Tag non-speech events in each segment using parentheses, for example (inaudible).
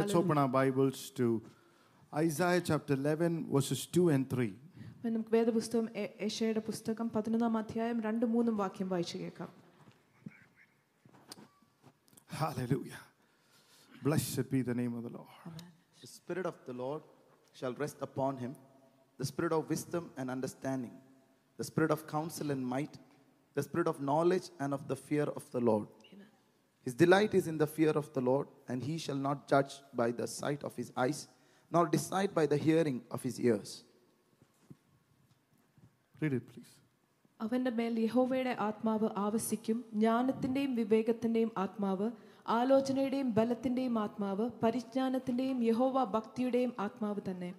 Let's open our Bibles to Isaiah chapter 11, verses 2 and 3. അപ്പോൾ നമുക്ക് വേദപുസ്തകം എ- യെശയ്യായുടെ പുസ്തകം പതിനൊന്നാം അധ്യായം രണ്ട് മൂന്നും വാക്യം വായിച്ചു കേൾക്കാം Hallelujah. Blessed be the name of the Lord. The Spirit of the Lord shall rest upon him the Spirit of wisdom and understanding, the Spirit of counsel and might, the Spirit of knowledge and of the fear of the Lord. His delight is in the fear of the Lord, and he shall not judge by the sight of his eyes, nor decide by the hearing of his ears. Read it, please. അവന്റെ മേൽ യഹോവയുടെ ആത്മാവ് ആവസിക്കും ജ്ഞാനത്തിന്റെയും വിവേകത്തിന്റെയും ആത്മാവ് ആലോചനയുടെയും ബലത്തിന്റെയും ആത്മാവ് പരിജ്ഞാനത്തിന്റെയും യഹോവ ഭക്തിയുടെയും ആത്മാവ് തന്നെ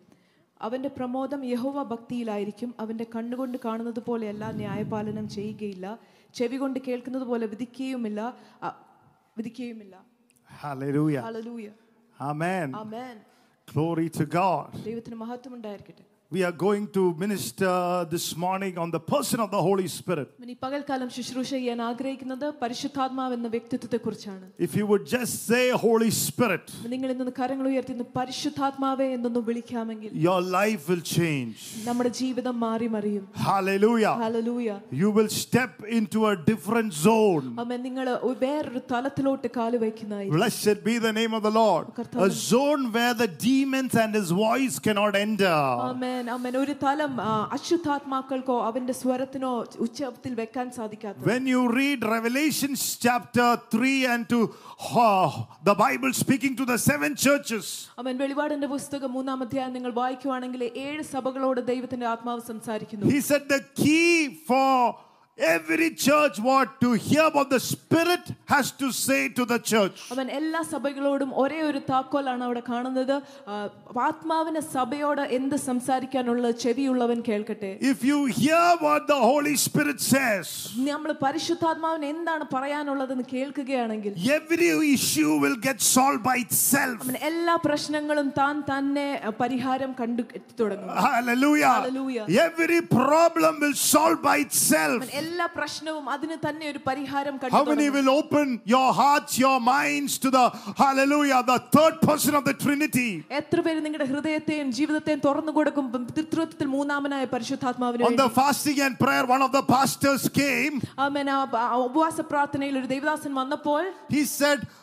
അവന്റെ പ്രമോദം യഹോവ ഭക്തിയിലായിരിക്കും അവന്റെ കണ്ണുകൊണ്ട് കാണുന്നത് പോലെയല്ല ന്യായപാലനം ചെയ്യുകയില്ല ചെവി കൊണ്ട് കേൾക്കുന്നത് പോലെ വിധിക്കുകയുമില്ല അ- വിധിക്കുകയുമില്ല Hallelujah. Hallelujah Amen. Amen Glory to God. ദൈവത്തിന് മഹത്വം ഉണ്ടായിരിക്കട്ടെ we are going to minister this morning on the person of the Holy Spirit. If you would just say Holy Spirit, your life will change. Hallelujah. Hallelujah. You will step into a different zone. Blessed be the name of the Lord. A zone where the demons and his voice cannot enter. Amen. അമ്മേൻ അമ്മൻ ഒരു തലം അശുദ്ധാത്മാക്കൾക്കോ അവന്റെ സ്വരത്തിനോ ഉച്ചത്തിൽ വെക്കാൻ സാധിക്കാത്ത When you read Revelations chapter 3 and to oh, the Bible speaking to the seven churches, അവൻ വെളിപാടിന്റെ പുസ്തകം മൂന്നാം അധ്യായം നിങ്ങൾ വായിക്കുവാണെങ്കിൽ ഏഴ് സഭകളോട് ദൈവത്തിന്റെ ആത്മാവ് സംസാരിക്കുന്നു. He said the key for every church what to hear about the Spirit has to say to the church. അവൻ എല്ലാ സഭകളോടും ഒരേ ഒരു താക്കോലാണ് അവിടെ കാണുന്നത് ആ, ആത്മാവിന് സഭയോട് എന്ത് സംസാരിക്കാനുള്ള ചെവിയുള്ളവൻ കേൾക്കട്ടെ If you hear what the Holy Spirit says, നമ്മൾ പരിശുദ്ധാത്മാവിന് എന്താണ് പറയാനുള്ളതെന്ന് കേൾക്കുകയാണെങ്കിൽ every issue will get solved by itself. അവൻ എല്ലാ പ്രശ്നങ്ങളും താൻ തന്നെ അഹ്, പരിഹാരം കണ്ടു എത്തി തുടങ്ങും Hallelujah. Hallelujah. Every problem will solve by itself. എല്ലാ പ്രശ്നവും അതിന് തന്നെ ഒരു പരിഹാരം കണ്ടു How many will open your hearts, your minds to the hallelujah, the third person of the Trinity? എത്ര പേര് നിങ്ങളുടെ ഹൃദയത്തെയും ജീവിതത്തെയും തുറന്നു കൊടുക്കും പിതൃത്വത്തിൽ മൂന്നാമനായ പരിശുദ്ധാത്മാവിനെ On the fasting and prayer, one of the pastors came. ആമേൻ. ഉപവാസ പ്രാർത്ഥനയിൽ ഒരു ദൈവദാസൻ വന്നപ്പോൾ He said,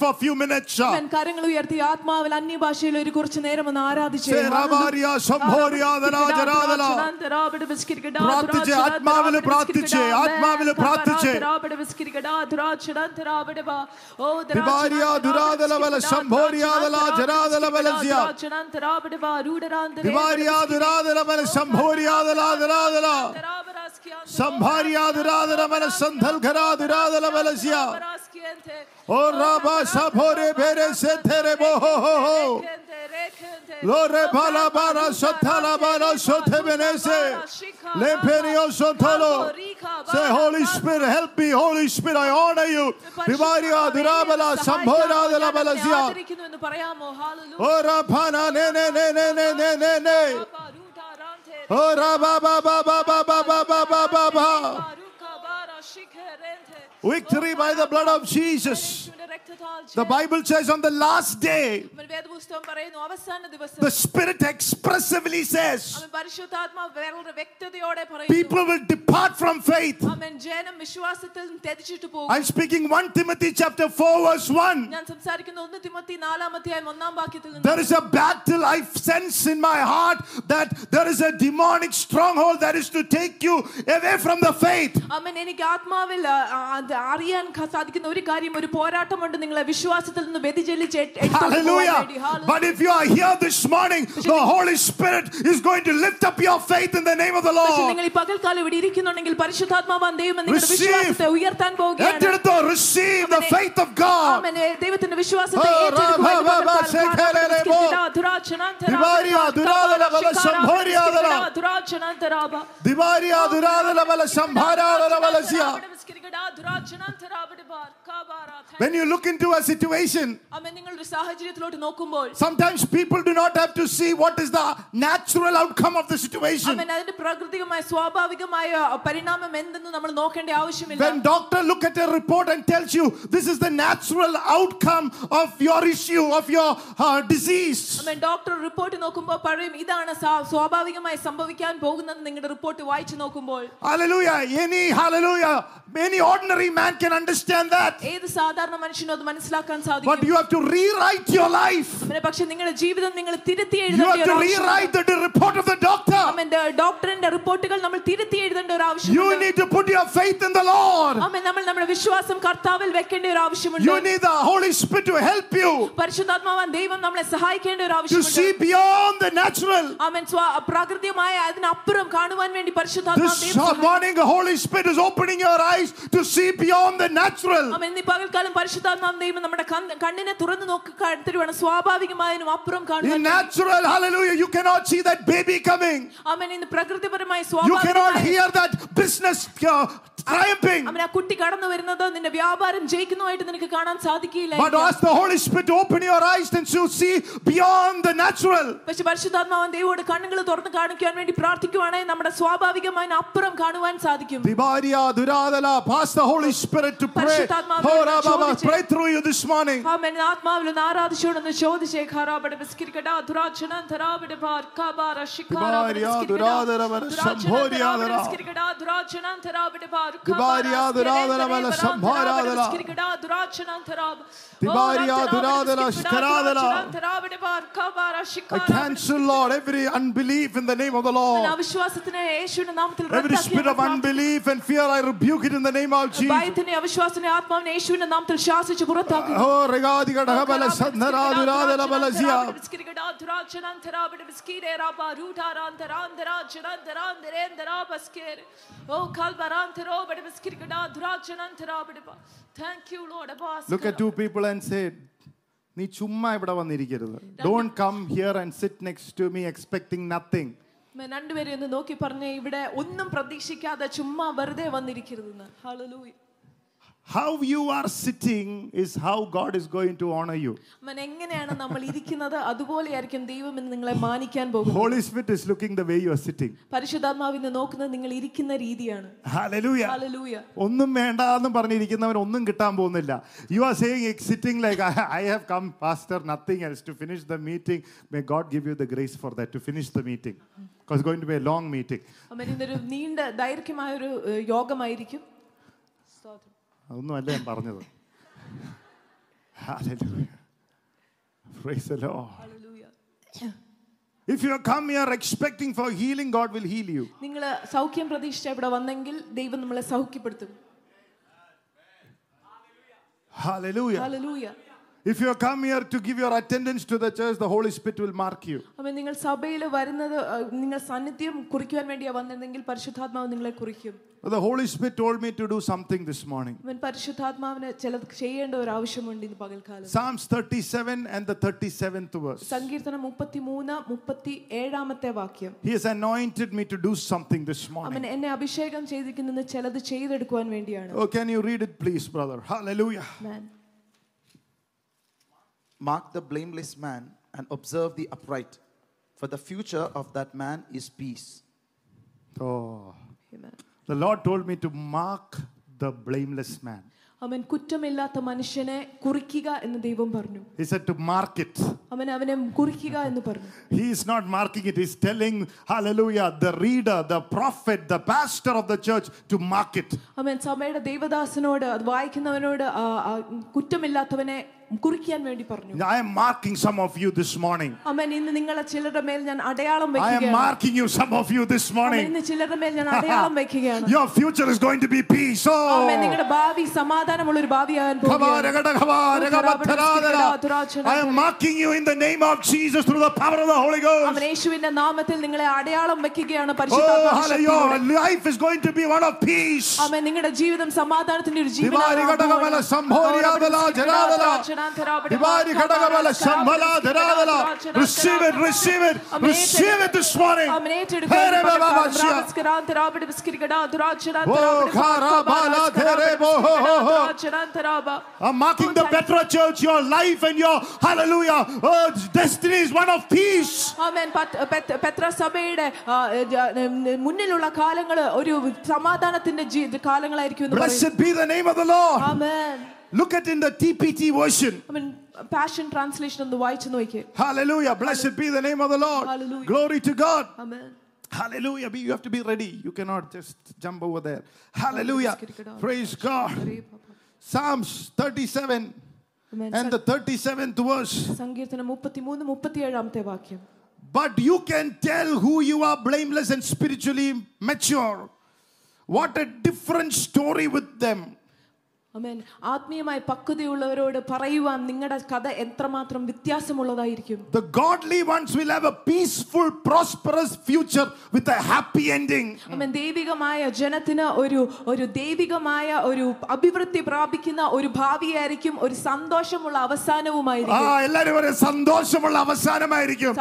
for a few minutes. അവൻ കരങ്ങൾ ഉയർത്തി ആത്മാവിൽ അന്യഭാഷയിൽ ഒരു കുറച്ച് നേരം ഒന്ന് ആരാധിച്ചു. പ്രാർത്ഥിച്ച്, ആത്മാവിൽ പ്രാർത്ഥിച്ച്, ആത്മാവിൽ പ്രാർത്ഥിച്ച്. Vivaria, संभारिया दुरादर मन संधल घरा दुरादर मलसिया और राबा साफोरे भेरे से तेरे बो हो हो हो लो रे भाला बारा सथाला बारा सोथे बने से ले फेरियो सोथलो Say, Holy Spirit, help me. Holy Spirit, I honor you. Divariya Durabala Sambhora de la Balazia. Ora Pana, ne, ne, ne, ne, ne, ne, ne. Oh, Rabba, ba, ba, ba, ba, ba, ba, ba, ba, ba, ba. Victory by the blood of Jesus. The Bible says on the last day, the Spirit expressively says, people will depart from faith. I'm speaking 1 Timothy chapter 4 verse 1. There is a battle I sense in my heart that there is a demonic stronghold that is to take you away from the faith. അവൻ എനിക്ക് ആത്മാവിൽ ആ, ആ, അത് അറിയാൻ ക- സാധിക്കുന്ന ഒരു കാര്യം ഒരു പോരാട്ടമുണ്ട് നിങ്ങളെ വിശ്വാസത്തിൽ നിന്ന് വ്യതിചലിച്ച് എട്- എടുത്തോണ്ട് പോകാൻ Hallelujah. വേണ്ടി. Hallelujah. But if you are here this morning, the Holy Spirit is going to lift up your faith in the name of the പക്ഷേ Lord. നിങ്ങൾ ഈ പകൽക്കാലം ഇവിടെ ഇരിക്കുന്നുണ്ടെങ്കിൽ പരിശുദ്ധാത്മാവാൻ ദൈവം നിങ്ങളുടെ Receive. വിശ്വാസത്തെ ഉയർത്താൻ പോവുകയാണ് ഏറ്റെടുത്തോ receive the faith of God. ആമേൻ. ദൈവത്തിന്റെ വിശ്വാസത്തെ Oh, ഏറ്റെടുക്കുവാൻ Rabba, ഈ Baba, പകൽക്കാലം Sheke, Divaria, duradala, bala, sambhoriadala. Divaria durada bala sambhara bala sia. When you look into a situation, അമ്മ നിങ്ങൾ ഒരു സാഹചര്യത്തിലോട്ട് നോക്കുമ്പോൾ sometimes people do not have to see what is the natural outcome of the situation. അമ്മൻ അതിന്റെ പ്രകൃതികമായ സ്വാഭാവികമായ പരിണാമം എന്തെന്ന് നമ്മൾ നോക്കേണ്ട ആവശ്യമില്ല When doctor look at a report and tells you this is the natural outcome of your issue of your uh, disease, അമ്മ doctor report നോക്കുമ്പോൾ പറയും ഇതാണ് സാ- സ്വാഭാവികമായി സംഭവിക്കാൻ പോകുന്നത് നിങ്ങളുടെ റിപ്പോർട്ട് വായിച്ചു നോക്കുമ്പോൾ hallelujah, any hallelujah, any ordinary man can understand that. ഏത് സാധാരണ മനുഷ്യനും അത് മനസ്സിലാക്കാൻ But സാധിക്കും you have to rewrite your life. പിന്നെ പക്ഷെ നിങ്ങളുടെ ജീവിതം നിങ്ങൾ തിരുത്തി You എഴുതേണ്ട have ഒരു to ആവശ്യമുണ്ട്. rewrite the report of the doctor. അമ്മ ഡോക്ടറിന്റെ റിപ്പോർട്ടുകൾ നമ്മൾ തിരുത്തി എഴുതേണ്ട ഒരു You ആവശ്യമുണ്ട് need to put your faith in the Lord. അമ്മ നമ്മൾ നമ്മുടെ വിശ്വാസം കർത്താവിൽ വെക്കേണ്ട ഒരു ആവശ്യമുണ്ട് You need the Holy Spirit to help you പരിശുദ്ധാത്മാവാൻ ദൈവം നമ്മളെ സഹായിക്കേണ്ട ഒരു to ആവശ്യമുണ്ട് see beyond the natural. ആമേൻ സ്വ പ്രാകൃതികമായ അതിനപ്പുറം കാണുവാൻ വേണ്ടി പരിശുദ്ധാത്മാവ് This ദൈവം സഹായിക്കും. morning, the Holy Spirit is opening your eyes to see beyond the natural. ആമേൻ ഇന്ന് ഈ പകൽക്കാലം പരിശുദ്ധാത്മാവ് ദൈവം നമ്മുടെ കണ്ണ്- കണ്ണിനെ തുറന്നു നോക്കി തരുവാണ് സ്വാഭാവികമായതിനും അപ്പുറം In കാണുവാൻ natural, hallelujah, you cannot see that baby coming. ആമേൻ ഇന്ന് പ്രകൃതിപരമായ You cannot സ്വാഭാവികമായ hear that business uh, triumphing. അവൻ ആ കുട്ടി കടന്നു വരുന്നത് നിന്റെ വ്യാപാരം ജയിക്കുന്നതായിട്ട് നിനക്ക് കാണാൻ സാധിക്കില്ല But ask the Holy Spirit to open your eyes and to see beyond the natural. പക്ഷെ പരിശുദ്ധാത്മാവൻ ദൈവോട് കണ്ണുകൾ തുറന്ന് കാണിക്കാൻ വേണ്ടി പ്രാർത്ഥിക്കുവാണെങ്കിൽ നമ്മുടെ സ്വാഭാവികമായ അപ്പുറം കാണുവാൻ സാധിക്കും Divaria, Duradala, ask the Holy Holy Spirit to pray. Oh, pray through you this morning. I cancel, Lord, every unbelief in the name of the Lord. Every spirit of unbelief and fear, I rebuke it in the name of Jesus. ഭയത്തിനെ അവിശ്വാസത്തിനെ ആത്മാവിനെ യേശുവിന്റെ നാമത്തിൽ ശാസിച്ച് പുറത്താക്കുന്നു Oh, regadi gadabala sandhara duradala balasya. Thank you, Lord. Look at two people and say, നീ ചുമ്മാ ഇവിടെ വന്നിരിക്കരുത്. Don't come here and sit next to me expecting nothing രണ്ടുപേരെ ഒന്ന് നോക്കി പറഞ്ഞ ഇവിടെ ഒന്നും പ്രതീക്ഷിക്കാതെ ചുമ്മാ വെറുതെ വന്നിരിക്കരുതെന്ന് hallelujah How you are sitting is how God is going to honor you. എങ്ങനെയാണ് നമ്മൾ ഇരിക്കുന്നത് അതുപോലെയായിരിക്കും ദൈവം നിങ്ങളെ മാനിക്കാൻ പോകുന്നത്. Holy Spirit is looking the way you are sitting. പരിശുദ്ധാത്മാവിനെ നോക്കുന്നത് നിങ്ങൾ ഇരിക്കുന്ന രീതിയാണ്. Hallelujah. Hallelujah. ഒന്നും വേണ്ട എന്ന് പറഞ്ഞിരിക്കുന്നവൻ ഒന്നും കിട്ടാൻ പോകുന്നില്ല. You are saying sitting like I have come pastor nothing else to finish the meeting. May God give you the grace for that to finish the meeting. Because going to B A long meeting അവൻ ഇന്നൊരു നീണ്ട ദൈർഘ്യമായ ഒരു ഏഹ്, യോഗമായിരിക്കും അതൊന്നും അല്ല ഞാൻ പറഞ്ഞത് Hallelujah. Praise the Lord. Hallelujah. If you come here expecting for healing, God will heal you. നിങ്ങൾ സൗഖ്യം പ്രതീക്ഷിച്ച ഇവിടെ വന്നെങ്കിൽ ദൈവം നമ്മളെ സൗഖ്യപ്പെടുത്തും Hallelujah. Hallelujah. If you come here to give your attendance to the church, the Holy Spirit will mark you. അവൻ നിങ്ങൾ സഭയിൽ വരുന്നത് ഏഹ്, നിങ്ങൾ സാന്നിധ്യം കുറിക്കുവാൻ വേണ്ടിയാ വന്നതെങ്കിൽ പരിശുദ്ധാത്മാവ് നിങ്ങളെ കുറിക്കും The Holy Spirit told me to do something this morning. അവൻ പരിശുദ്ധാത്മാവിന് ചിലത് ചെയ്യേണ്ട ഒരു ആവശ്യമുണ്ട് ഇന്ന് പകൽക്കാലം Psalms 37 and the 37th verse. സങ്കീർത്തനം മുപ്പത്തി മൂന്ന് മുപ്പത്തി ഏഴാമത്തെ വാക്യം He has anointed me to do something this അവൻ morning. എന്നെ അഭിഷേകം ചെയ്തിരിക്കുന്നത് ചിലത് ചെയ്തെടുക്കുവാൻ വേണ്ടിയാണ് Oh, can you read it, please, brother? Hallelujah. Man. Mark the blameless man and observe the upright, for the future of that man is peace. Oh. Amen. The Lord told me to mark the blameless man. അവൻ കുറ്റമില്ലാത്ത മനുഷ്യനെ കുറിക്കുക എന്ന് ദൈവം പറഞ്ഞു He said to mark it. അവൻ അവനെ കുറിക്കുക എന്ന് പറഞ്ഞു He is not marking it. He's telling, hallelujah, the reader, the prophet, the pastor of the church to mark it. അവൻ സഭയുടെ ദൈവദാസനോട് അത് വായിക്കുന്നവനോട് ആ, ആ, കുറ്റമില്ലാത്തവനെ കുറിക്കാൻ വേണ്ടി പറഞ്ഞു I am marking some of you this morning. അവൻ ഇന്ന് നിങ്ങളെ ചിലരുടെ മേൽ ഞാൻ അടയാളം I am വെക്കുകയാണ് marking you, some of you this അവൻ morning. ഇന്ന് ചിലരുടെ മേൽ ഞാൻ അടയാളം (laughs) വെക്കുകയാണ് Your future is going to be peace. അവൻ Oh. നിങ്ങളുടെ ഭാവി സമാധാനമുള്ള ഒരു ഭാവിയാകാൻ Kaba, പോകുകയാണ് ragada, kaba, ragabathara. I am marking you in the name of Jesus through the power of the Holy Ghost. അവൻ യേശുവിന്റെ നാമത്തിൽ നിങ്ങളെ അടയാളം വെക്കുകയാണ് Oh, പരിശുദ്ധാത്മാവിന്റെ hallelujah. ശക്തിയോടെ. Your life is going to be one of peace. അവൻ നിങ്ങളുടെ ജീവിതം സമാധാനത്തിന്റെ ഒരു ദിവാരി ഘടകമല സംഭോരിയാദല ജനാദല. ദിവാരി ഘടകമല ശംഭല ധരാദല. Receive it, receive it, receive it this morning. അവൻ ഏറ്റെടുക്കുക. Here, Baba, പകർത്താൻ. Bashia. റാബസ്കരാൻ തരാബടി ബിസ്കിരികടാ, ദുരാചരാൻ Oh, തരാബടി Karabala, ബസ്കരാൻ Terebo, ho, ho, ho. ദുരാചരാൻ തരാബ. I'm marking the Petra Church, your life and your hallelujah. Oh, destiny is one of peace. ആമേൻ. പത്ത്- പെത്ത്- പെത്ര സഭയുടെ ആ, ജ- ഉം, മുന്നിലുള്ള കാലങ്ങള് ഒരു സമാധാനത്തിന്റെ ജീ- കാലങ്ങളായിരിക്കും എന്ന് പറയുന്നു. Blessed be the name of the Lord. Amen. Look at in the TPT version. I mean, Passion Translation on the White Hallelujah. Hallelujah. Blessed be the name of the Lord. Hallelujah. Glory to God. Amen. Hallelujah. You have to be ready. You cannot just jump over there. Hallelujah. Praise God. Psalms 37 Amen. and the 37th verse. But you can tell who you are blameless and spiritually mature. What a different story with them. അമേൻ ആത്മീയമായി പക്വതയുള്ളവരോട് പറയുവാൻ നിങ്ങളുടെ കഥ എത്രമാത്രം വ്യത്യാസമുള്ളതായിരിക്കും. The godly ones will have a peaceful prosperous future with a happy ending amen ദൈവികമായ ജനത്തിനെ ഒരു ഒരു ദൈവികമായ ഒരു അഭിവൃദ്ധി പ്രാപിക്കുന്ന ഒരു ഭാവി ആയിരിക്കും ഒരു സന്തോഷമുള്ള അവസാനവുമായിരിക്കും. ആ എല്ലാവരും ഒരു സന്തോഷമുള്ള അവസാനമായിരിക്കും.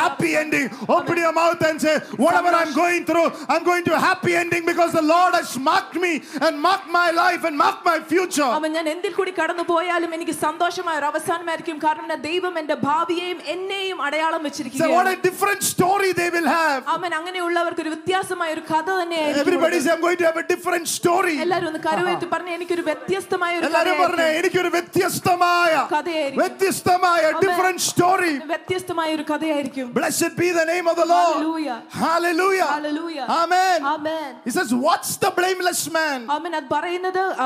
Happy ending open your mouth and say whatever I am going through I am going to happy ending because the Lord has marked me and marked my life and marked my future അവൻ ഞാൻ എന്തിൽ കൂടി കടന്നു പോയാലും എനിക്ക് സന്തോഷമായ ഒരു അവസാനമായിരിക്കും കാരണം എൻ്റെ ദൈവം എന്റെ ഭാവിയെയും എന്നെയും അടയാളം so what വെച്ചിരിക്കുകയാണ് a different story they will have അവൻ അങ്ങനെയുള്ളവർക്ക് ഒരു വ്യത്യാസമായ ഒരു കഥ തന്നെയായിരിക്കും everybody say i'm going to have a different story എല്ലാരും ഒന്ന് കരുവേറ്റി പറഞ്ഞ എനിക്കൊരു വ്യത്യസ്തമായ ഒരു എല്ലാരും പറഞ്ഞേ കഥയായിരിക്കും. എനിക്കൊരു വ്യത്യസ്തമായ കഥയായിരിക്കും. വ്യത്യസ്തമായ Amen. different story വ്യത്യസ്തമായ ഒരു കഥയായിരിക്കും blessed be the name of the lord Hallelujah. hallelujah Hallelujah. amen Amen. he says what's the blameless man അവൻ അത് പറയുന്നത് ആ,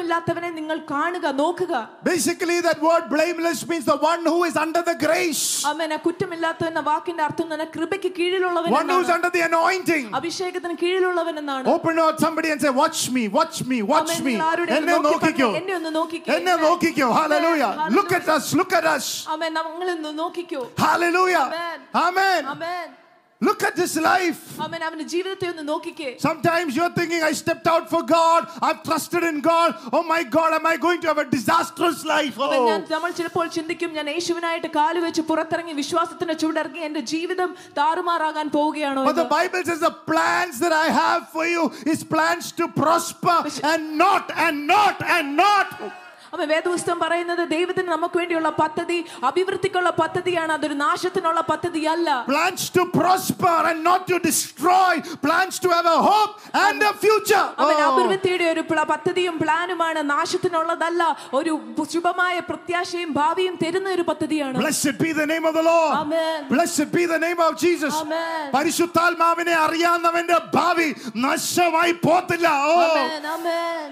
കുറ്റമില്ലാത്തവനെ നിങ്ങൾ കാണുക നോക്കുക Basically, that word blameless means the one who is under the grace, അവൻ കുറ്റമില്ലാത്ത എന്ന വാക്കിന്റെ അർത്ഥം തന്നെ കൃപയ്ക്ക് കീഴിലുള്ളവൻ one who's എന്നാണ്. under the anointing. അഭിഷേകത്തിന് കീഴിലുള്ളവൻ എന്നാണ് Open out somebody and say, Watch me, watch me, watch അവൻ me. നിങ്ങൾ ആരുടെയും എന്നെ നോക്കി നോക്കിക്കോ. പറഞ്ഞേ, എന്നെ ഒന്ന് നോക്കിക്കേ. എന്നെ നോക്കിക്കോ. Hallelujah. Amen. Look at us, look at us. അവൻ നമ്മളൊന്ന് നോക്കിക്കോ Hallelujah. Amen. Amen. അവൻ Look at this life. അവൻ അവന്റെ ജീവിതത്തെ ഒന്ന് നോക്കിക്കേ Sometimes you're thinking, I stepped out for God, I've trusted in God. Oh my God, am I going to have a disastrous life? അവൻ Oh. ഞാൻ നമ്മൾ ചിലപ്പോൾ ചിന്തിക്കും ഞാൻ യേശുവിനായിട്ട് കാല് വെച്ച് പുറത്തിറങ്ങി വിശ്വാസത്തിന്റെ ചുവടിറങ്ങി എന്റെ ജീവിതം താറുമാറാകാൻ പോവുകയാണോ But the എന്ന്. Bible says the plans that I have for you is plans to prosper and not and not and not. അവൻ വേദപുസ്തകം പറയുന്നത് ദൈവത്തിന് നമുക്ക് വേണ്ടിയുള്ള പദ്ധതി അഭിവൃദ്ധിക്കുള്ള പദ്ധതിയാണ് അതൊരു നാശത്തിനുള്ള പദ്ധതിയല്ല Plans to prosper and not to destroy. Plans to have a hope and a future. അവൻ Oh. അഭിവൃദ്ധിയുടെ ഒരു പദ്ധതിയും പ്ലാനുമാണ് നാശത്തിനുള്ളതല്ല ഒരു ശുഭമായ പ്രത്യാശയും ഭാവിയും തരുന്ന ഒരു പദ്ധതിയാണ് Blessed be the name of the Lord. Amen. Blessed be the name of Jesus. Amen. പരിശുദ്ധാത്മാവിനെ അറിയാവുന്നവന്റെ ഭാവി നശമായി പോത്തില്ല ഓ Amen, amen.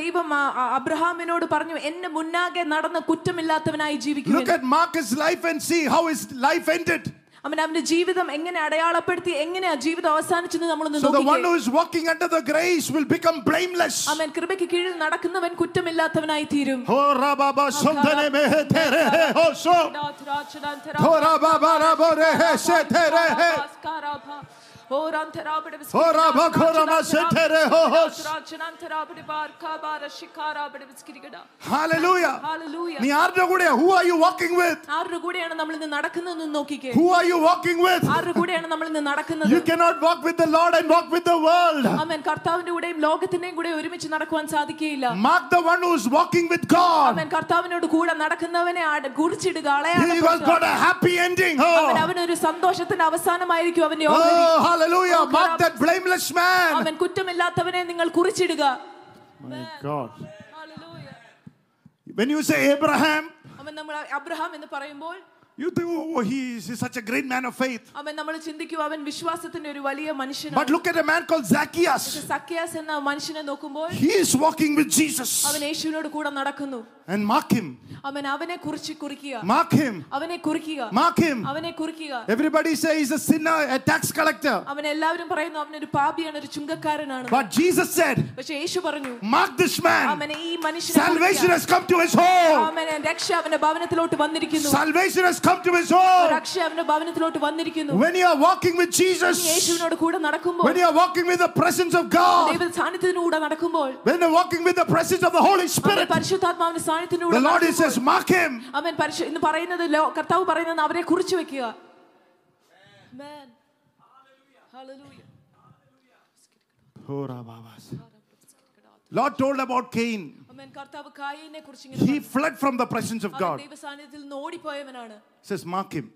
ദൈവം അബ്രഹാമിനോട് പറഞ്ഞു എന്നെ മുന്നാകെ നടന്ന് കുറ്റമില്ലാത്തവനായി Look ജീവിക്കുക at Marcus' life and see how his life ended. അവൻ അവന്റെ ജീവിതം എങ്ങനെ അടയാളപ്പെടുത്തി എങ്ങനെ ആ ജീവിതം അവസാനിച്ചെന്ന് നമ്മൾ So the one നോക്കിക്കേ who is walking under the grace will become blameless. അവൻ കൃപയ്ക്ക് കീഴിൽ നടക്കുന്നവൻ കുറ്റമില്ലാത്തവനായി തീരും. Horan terabide നീ ആരുടെ കൂടെയാ? Who are you walking with ആരുടെ കൂടെയാണ് നമ്മൾ ഇന്ന് നടക്കുന്നത് നോക്കിക്കേ? Who are you walking with ആരുടെ കൂടെയാണ് നമ്മൾ നടക്കുന്നത്? You can not walk with the Lord and walk with the world amen കൂടെയും ലോകത്തിന്റെയും കൂടെ ഒരുമിച്ച് നടക്കുവാൻ സാധിക്കുകയില്ല. Mark the one who is walking with God amen കർത്താവിനോട് കൂടെ നടക്കുന്നവനെ കുറിച്ചിടുക അളയാണ് അവൻ ഒരു സന്തോഷത്തിന്റെ അവസാനമായിരിക്കും അവന്റെ hallelujah. Mark that blameless man. അവൻ കുറ്റമില്ലാത്തവനെ നിങ്ങൾ കുറിച്ചിടുക My God. Hallelujah. When you say Abraham, അവൻ നമ്മൾ അബ്രഹാം എന്ന് പറയുമ്പോൾ you think, oh, he is he's such a great man of faith. അവൻ നമ്മൾ ചിന്തിക്കും അവൻ വിശ്വാസത്തിന്റെ ഒരു വലിയ But മനുഷ്യനാണ് look at a man called Zacchaeus. സക്യാസ് എന്ന മനുഷ്യനെ നോക്കുമ്പോൾ He is walking with Jesus. അവൻ യേശുവിനോട് കൂടെ നടക്കുന്നു and mark him. അവൻ അവനെ കുറിച്ച് കുറിക്കുക Mark him. അവനെ കുറിക്കുക Mark him. അവനെ കുറിക്കുക Everybody say he's a sinner, a tax collector. അവൻ എല്ലാവരും പറയുന്നു അവനൊരു പാപിയാണ് ഒരു ചുങ്കക്കാരനാണ് But Jesus said, പക്ഷെ യേശു പറഞ്ഞു Mark this man. അവനെ ഈ മനുഷ്യനെ Salvation കുറിക്കുക. has come to his home. അവനെ രക്ഷ അവന്റെ ഭവനത്തിലോട്ട് വന്നിരിക്കുന്നു Salvation has come to his home. When you are walking with Jesus, when you are walking with the presence of God, when you are walking with the presence of the Holy Spirit, the Lord says, Mark him. Amen. Hallelujah. Hallelujah. Lord told about Cain. Amen. കർത്താവ് കായനെ കുറിച്ച് ഇങ്ങനെ He fled from the presence of അവൻ God. ദൈവ സാന്നിധ്യത്തിൽ നിന്ന് ഓടിപ്പോയവനാണ് says, Mark him.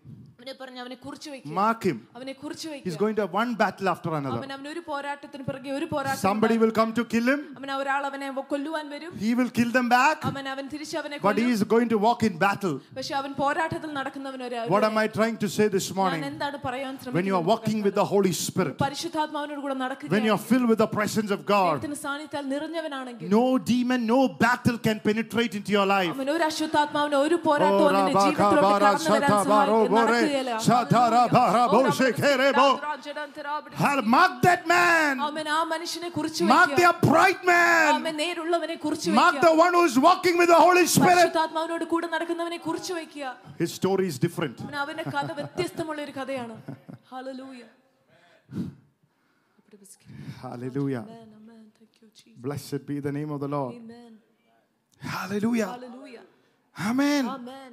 അവനെ പറഞ്ഞു അവനെ കുറിച്ച് വെക്കുക Mark him. അവനെ കുറിച്ച് He's വെക്കുക going to have one battle after another. അവൻ അവൻ ഒരു പോരാട്ടത്തിന് പിറകെ ഒരു പോരാട്ടം Somebody will come to kill him. അവൻ ഒരാൾ അവനെ കൊല്ലുവാൻ വരും He will kill them back. അവൻ അവൻ തിരിച്ച് അവനെ But he കൊല്ലും is going to walk in battle. പക്ഷെ അവൻ പോരാട്ടത്തിൽ നടക്കുന്നവൻ ഒരാൾ What am I trying to say this ഞാൻ morning? എന്താണ് പറയാൻ When you are walking with the Holy Spirit, പരിശുദ്ധാത്മാവിനോട് കൂടെ when you നടക്കുക are filled with the presence of God, ദൈവത്തിന്റെ സാന്നിധ്യത്താൽ നിറഞ്ഞവനാണെങ്കിൽ no demon, no battle can penetrate into your life. അവൻ ഒരു അശുദ്ധാത്മാവിന് ഒരു പോരാട്ടവും Oh, അവന്റെ Rabaka ജീവിതത്തിലോട്ട് bara കടന്നു വരാൻ sata baro സഹായിക്കും Mark that man. Mark the upright man. Mark the one who is walking with the Holy Spirit. His story is different. Hallelujah. Hallelujah. Blessed be the name of the Lord. Amen. Hallelujah. Hallelujah. Amen. Amen.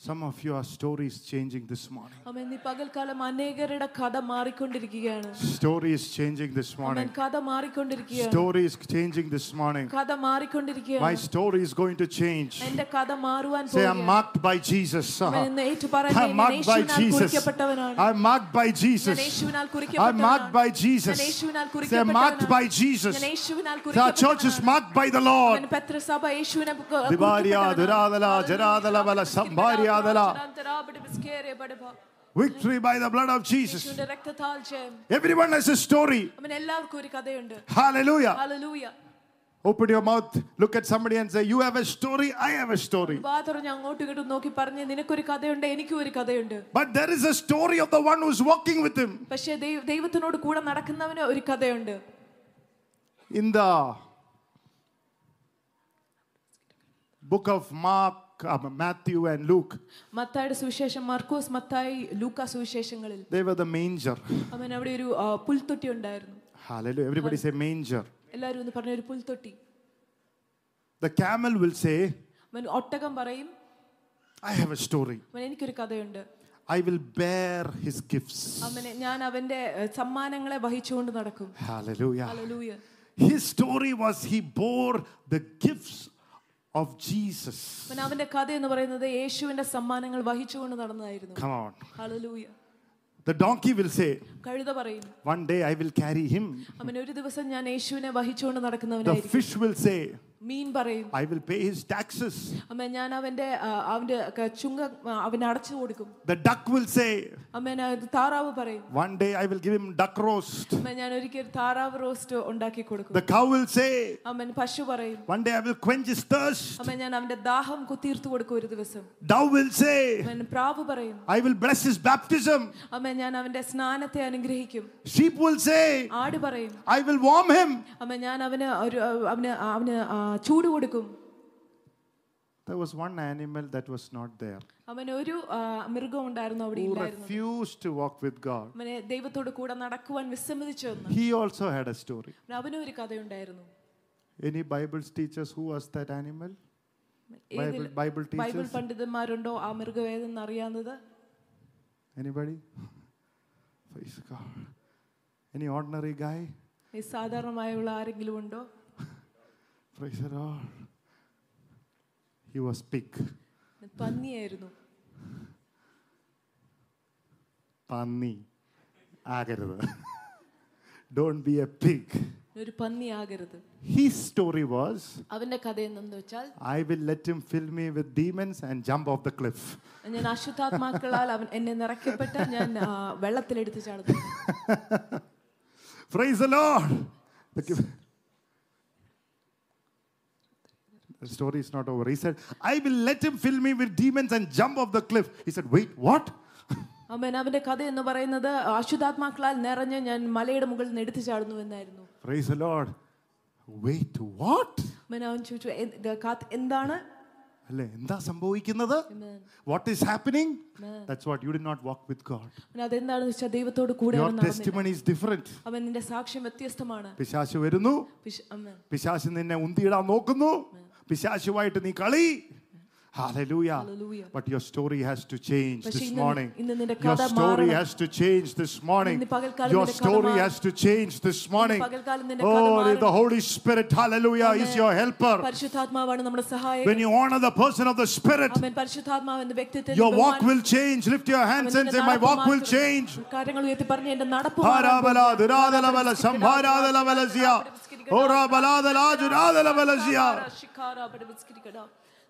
Some of your stories changing this morning. അവൻ ഈ പകൽക്കാലം അനേകരുടെ കഥ മാറിക്കൊണ്ടിരിക്കുകയാണ് Story is changing this അവൻ morning. കഥ മാറിക്കൊണ്ടിരിക്കുകയാണ് Story is changing this morning. കഥ My മാറിക്കൊണ്ടിരിക്കുകയാണ് story is going to change. എന്റെ കഥ മാറുവാൻ Say, I'm പോവുകയാണ്. marked by Jesus. അവൻ ഇന്ന് ഏറ്റുപറയുന്നു, I'm ഞാൻ marked by യേശുവിനാൽ Jesus. കുറിക്കപ്പെട്ടവനാണ്. I'm marked by ഞാൻ Jesus. യേശുവിനാൽ I'm marked by കുറിക്കപ്പെട്ടവനാണ്. Jesus. ഞാൻ യേശുവിനാൽ Say, I'm marked by കുറിക്കപ്പെട്ടവനാണ്. Jesus. ഞാൻ യേശുവിനാൽ The church is കുറിക്കപ്പെട്ടവനാണ്. marked by the Lord. അവൻ പെത്രസഭ യേശുവിനെ കു- ദിവാരിയ, കുറിക്കപ്പെട്ടവനാണ്. ദുരാതല, ജരാതല, ബല, Victory by the blood of Jesus. Everyone has a story. Hallelujah. Hallelujah. Open your mouth, look at somebody and say, You have a story, I have a story. But there is a story of the one who's walking with him. In the book of Mark, uh, Matthew, and Luke, മത്തായുടെ സുവിശേഷം മർക്കോസ് മത്തായി ലൂക്ക സുവിശേഷങ്ങളിൽ they were the manger. അവൻ അവിടെ ഒരു ആ, പുൽത്തൊട്ടി ഉണ്ടായിരുന്നു Hallelujah. Everybody say manger. എല്ലാവരും ഒന്ന് പറഞ്ഞ ഒരു പുൽത്തൊട്ടി The camel will say, അവൻ ഒട്ടകം പറയും I have a story. അവൻ എനിക്കൊരു കഥയുണ്ട് I will bear his gifts. അവനെ ഞാൻ അവന്റെ ഏ, സമ്മാനങ്ങളെ വഹിച്ചുകൊണ്ട് നടക്കും Hallelujah. Hallelujah His story was he bore the gifts of Jesus. അവൻ അവന്റെ കഥ എന്ന് പറയുന്നത് യേശുവിന്റെ സമ്മാനങ്ങൾ വഹിച്ചുകൊണ്ട് നടന്നതായിരുന്നു Come on. Hallelujah The donkey will say, കഴുത പറയും. One day I will carry him അവൻ ഒരു ദിവസം ഞാൻ യേശുവിനെ വഹിച്ചുകൊണ്ട് നടക്കുന്നവനായിരിക്കും. The ഫിഷ് വിൽ സേ മീൻ പറയും. I will pay his taxes അമ്മ ഞാൻ അവന്റെ അവന്റെ ചുങ്ക അവന് അടച്ചു കൊടുക്കും. ദ ഡക്ക് വിൽ സേ അമ്മ താറാവ് പറയും. One day I will give him duck roast അമ്മ ഞാൻ ഒരിക്കൽ താറാവ് റോസ്റ്റ് ഉണ്ടാക്കി കൊടുക്കും. ദ കൗ വിൽ സേ അമ്മ പശു പറയും. One day I will quench his thirst. അമ്മ ഞാൻ അവന്റെ ദാഹം കുത്തിർത്തു കൊടുക്കും ഒരു ദിവസം. ഡൗ വിൽ സേ അമ്മ പ്രാവ് പറയും. I will bless his baptism അമ്മ ഞാൻ അവന്റെ സ്നാനത്തെ അനുഗ്രഹിക്കും Sheep will say, ആട് പറയും I will warm him. അമ്മ ഞാൻ അവന് ഒരു അവന് അവന് ചൂട് കൊടുക്കും There was one animal that was not there അവൻ ഒരു മൃഗം ഉണ്ടായിരുന്നു അവിടെ ഇല്ലായിരുന്നു refused to walk with God. അവനെ ദൈവത്തോട് കൂടെ നടക്കുവാൻ വിസമ്മതിച്ചു എന്ന് He also had a story. അവനും ഒരു കഥയുണ്ടായിരുന്നു Any Bible teachers who was that animal? bible Bible, Bible Bible teachers? പണ്ഡിതന്മാരുണ്ടോ ആ മൃഗവേദം അറിയാവുന്നത് Anybody? എനി ഓർഡിനറി ഗായ് നിസ്സാധാരണമായുള്ള ആരെങ്കിലും ഉണ്ടോ? ഹി വാസ് പിഗ് പന്നിയായിരുന്നു. പന്നി. ആകരുത്. ഡോണ്ട് ബി എ പിഗ് ഒരു പന്നി ആകരുത്. His story was അവന്റെ കഥ എന്തെന്ന് വെച്ചാൽ I will let him fill me with demons and jump off the cliff. (laughs) ഞാൻ അശുദ്ധാത്മാക്കളാൽ അവൻ എന്നെ നിറയ്ക്കപ്പെട്ട് ഞാൻ ആ, വെള്ളത്തിലെടുത്ത് ചാടുന്നു Praise the Lord. The, the story is not over. He said, I will let him fill me with demons and jump off the cliff. He said, Wait, what? (laughs) അവൻ അവന്റെ കഥ എന്ന് പറയുന്നത് അശുദ്ധാത്മാക്കളാൽ നിറഞ്ഞ് ഞാൻ മലയുടെ മുകളിൽ നിന്ന് എടുത്തു ചാടുന്നു എന്നായിരുന്നു Praise the Lord. Wait, what? ചോദിച്ചു "എ- ഇത് കാത്ത് എന്താണ്? അല്ലേ? എന്താ സംഭവിക്കുന്നത്. What is happening that's what you did not walk with God അവൻ അതെന്താണെന്ന് വെച്ചാൽ ദൈവത്തോട് കൂടെ യുവർ അവൻ നടന്നില്ല. ടെസ്റ്റിമണി ഈസ് ഡിഫറെന്റ് അവൻ നിന്റെ സാക്ഷ്യം വ്യത്യസ്തമാണ്. പിശാശ് വരുന്നു. പിശ്-. പിശാശ് നിന്നെ ഉന്തിയിടാൻ നോക്കുന്നു. നീ കളി. Hallelujah. Hallelujah. But your story has to change പക്ഷേ this ഇന്ന് morning. ഇന്ന് നിന്റെ Your കഥ story മാറണം. has to change this morning. ഇന്ന് പകൽക്കാലം Your നിന്റെ കഥ story മാറണം. has to change this morning. പകൽക്കാലം നിന്റെ കഥ Oh, മാറണം. the Holy Spirit, hallelujah, is your helper. പരിശുദ്ധാത്മാവാണ് നമ്മുടെ സഹായം When you honor the person of the Spirit, അവൻ പരിശുദ്ധാത്മാവ് എന്ന വ്യക്തിത്വത്തെ your walk ബഹുമാനിക്കും. will change. Lift your hands അവൻ and നിന്റെ say, My നടപ്പ് walk will മാറ്റും. change. കാര്യങ്ങൾ ഉയർത്തി പറഞ്ഞ് എന്റെ നടപ്പ്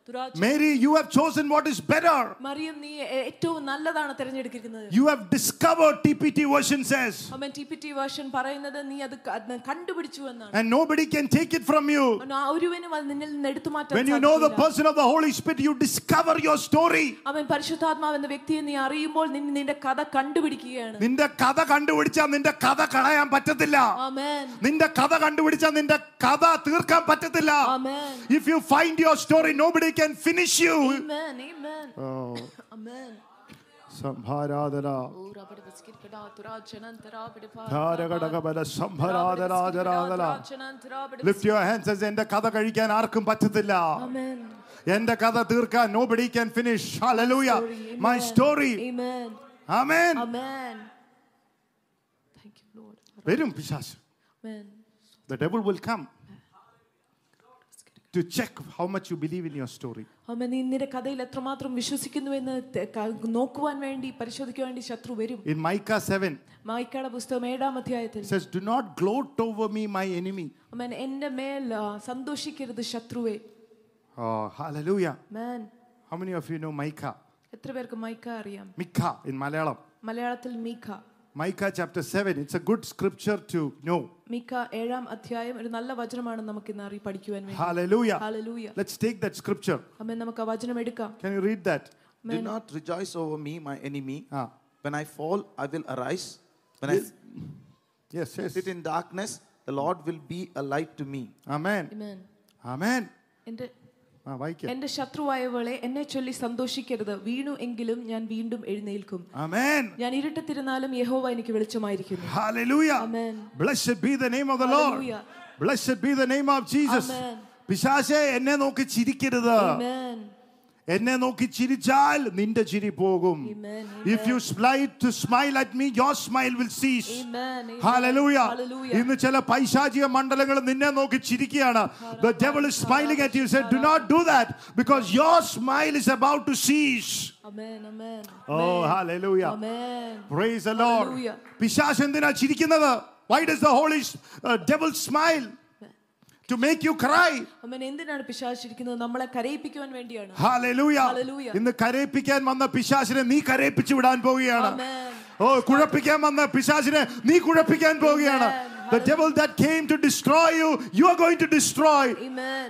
മാറാൻ ഹാരാബല, പോകുന്നു. ദുരാദലബല, സംഹാരാദലബലസ്യ. ഓറാബലാദലാജുരാദലബലസ്യ. ശിഖാര പടവിസ്കരിക്കട. തുരാജ് Mary, you have chosen what is better. Mariyam നീ ഏ- ഏറ്റവും നല്ലതാണ് തിരഞ്ഞെടുക്കുന്നത് You have discovered, TPT version says, അവൻ ടി പി ടി വേർഷൻ പറയുന്നത് നീ അത് ക- അത് കണ്ടുപിടിച്ചു എന്നാണ് and nobody can take it from you. അവൻ ആ ഒരുവനും അത് നിന്നിൽ നിന്ന് എടുത്തു മാറ്റാൻ When you know the സാധിക്കില്ല. person of the Holy Spirit, you discover your story. അവൻ പരിശുദ്ധാത്മാവ് എന്ന വ്യക്തിയെ നീ അറിയുമ്പോൾ നിന്നെ നിന്റെ കഥ കണ്ടുപിടിക്കുകയാണ് നിന്റെ കഥ കണ്ടുപിടിച്ചാൽ നിന്റെ കഥ കളയാൻ പറ്റത്തില്ല ആമേൻ നിന്റെ കഥ കണ്ടുപിടിച്ചാൽ നിന്റെ കഥ തീർക്കാൻ പറ്റത്തില്ല ആമേൻ If you find your story, nobody can finish you. Amen amen Oh, (coughs) amen സംഭാരാധന ഊര പടവിസ്കരിക്കട. തുരാജനന്തര പടിപാ. ധാരകടകബല സംഭരാധരാധരാധന തുരാജനന്തര പടിവിസ്കരിക്കട. Lift your hands and എന്റെ കഥ കഴിക്കാൻ ആർക്കും പറ്റത്തില്ല ആമേൻ എന്റെ കഥ തീർക്കാൻ nobody can finish hallelujah my story amen amen amen thank you Lord വരും പിശാച് ആമേൻ the devil will come To check how much you believe in your story നിന്റെ കഥയിൽ എത്രമാത്രം വിശ്വസിക്കുന്നു എന്ന് ennu nokkuvan നോക്കുവാൻ വേണ്ടി പരിശോധിക്കാൻ വേണ്ടി ശത്രു വരും in micah 7 മായിക്കാട് പുസ്തകം ഏഴാം അധ്യായത്തിൽ says do not gloat over me my enemy അമ്മൻ എന്റെ മേൽ സന്തോഷിക്കരുത് ശത്രുവേ oh hallelujah man how many of you know micah എത്ര പേർക്ക് മൈക്ക അറിയാം mikha in malayalam മലയാളത്തിൽ മീഖ micah chapter 7 it's a good scripture to know മീഖ ഏഴാം അധ്യായം ഒരു നല്ല വചനമാണ് നമുക്ക് ഇന്ന് അറി പഠിക്കുവാൻ വേണ്ടി hallelujah hallelujah let's take that scripture അമ്മ നമുക്ക് ആ വചനം എടുക്കാം can you read that Do not rejoice over me, my enemy. ah When I fall, I will arise. When I yes yes sit in darkness, the Lord will be a light to me. amen Amen. amen എന്റെ ആ വായിക്കാം എന്റെ ശത്രുവായവളെ എന്നെ ചൊല്ലി സന്തോഷിക്കരുത്. വീണു എങ്കിലും ഞാൻ വീണ്ടും എഴുന്നേൽക്കും. ഞാൻ ഇരുട്ടത്തിരുന്നാലും യഹോവ എനിക്ക് വെളിച്ചമായിരിക്കുന്നു. എന്നെ നോക്കി ചിരിക്കരുത്. എന്നെ നോക്കി ചിരിച്ചാൽ നിന്റെ ചിരി പോകും Amen. If you slide to smile at me your smile will സീസ് Amen. Amen. Hallelujah. Hallelujah. ഇന്ന് ചില പൈശാചിക മണ്ഡലങ്ങൾ നിന്നെ നോക്കി ചിരിക്കുകയാണ് the devil is smiling at you say do not do that because your smile is about to cease Amen. Amen. oh hallelujah Amen. praise the lord Hallelujah. പിശാച് എന്തിനാ ചിരിക്കുന്നത് why does the holy uh, devil smile to make you cry amen എന്തിനാണ് പിശാചിരിക്കുന്നത് നമ്മളെ കരയിപ്പിക്കാൻ വേണ്ടിയാണ് Hallelujah. Hallelujah. ഇന്ന് കരയിപ്പിക്കാൻ വന്ന പിശാചിനെ നീ കരയിപ്പിച്ചു വിടാൻ പോവുകയാണ്. ഓ കുഴപ്പിക്കാൻ വന്ന പിശാചിനെ നീ കുഴപ്പിക്കാൻ പോവുകയാണ് The devil that came to destroy you, you are going to destroy. Amen.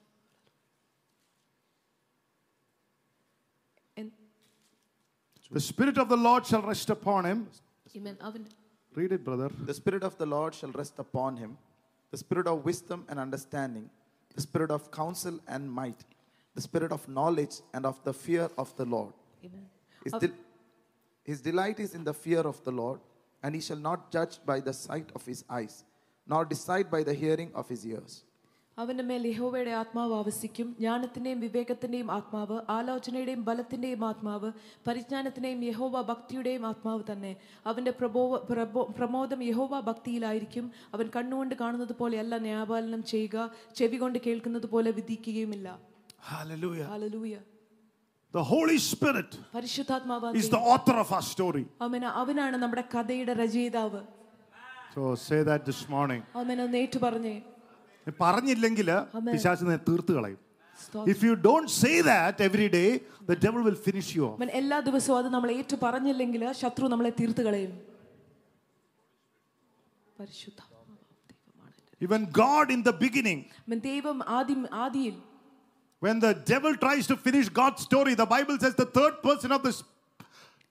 The Spirit of the Lord shall rest upon him. Amen. Read it, brother. The Spirit of the Lord shall rest upon him. The Spirit of wisdom and understanding. The Spirit of counsel and might. The Spirit of knowledge and of the fear of the Lord. Amen. His, de- his delight is in the fear of the Lord, and he shall not judge by the sight of his eyes, nor decide by the hearing of his ears. അവന്റെ മേൽ യഹോവയുടെ ആത്മാവ് ആവസിക്കും. ജ്ഞാനത്തിന്റെയും വിവേകത്തിന്റെയും ആത്മാവ് ആലോചനയുടെയും ബലത്തിന്റെയും ആത്മാവ് പരിജ്ഞാനത്തിന്റെയും യഹോവ ഭക്തിയുടെയും ആത്മാവ് തന്നെ. അവന്റെ പ്രബോ പ്രബോ പ്രമോദം യഹോവ ഭക്തിയിലായിരിക്കും. അവൻ കണ്ണുകൊണ്ട് കാണുന്നത് പോലെ അല്ല ന്യായപാലനം ചെയ്യുക ചെവി കൊണ്ട് കേൾക്കുന്നത് പോലെ വിധിക്കുകയുമില്ല. The Holy Spirit is the author of our story. So say that this morning. പറഞ്ഞില്ലെങ്കിൽ Amen. പിശാചിനെ തീർത്ത് കളയും സ്തോത്രം. If you don't say that every day, the devil will finish you off. അവൻ എല്ലാ ദിവസവും അത് നമ്മൾ ഏറ്റു പറഞ്ഞില്ലെങ്കിൽ ശത്രു നമ്മളെ തീർത്ത് കളയും പരിശുദ്ധാത്മാവ് ദൈവമാണ് എൻ്റെ. Even God in the beginning, അവൻ ദൈവം ആദ്യം ആദിയിൽ when the devil tries to finish God's story, the Bible says the third person of the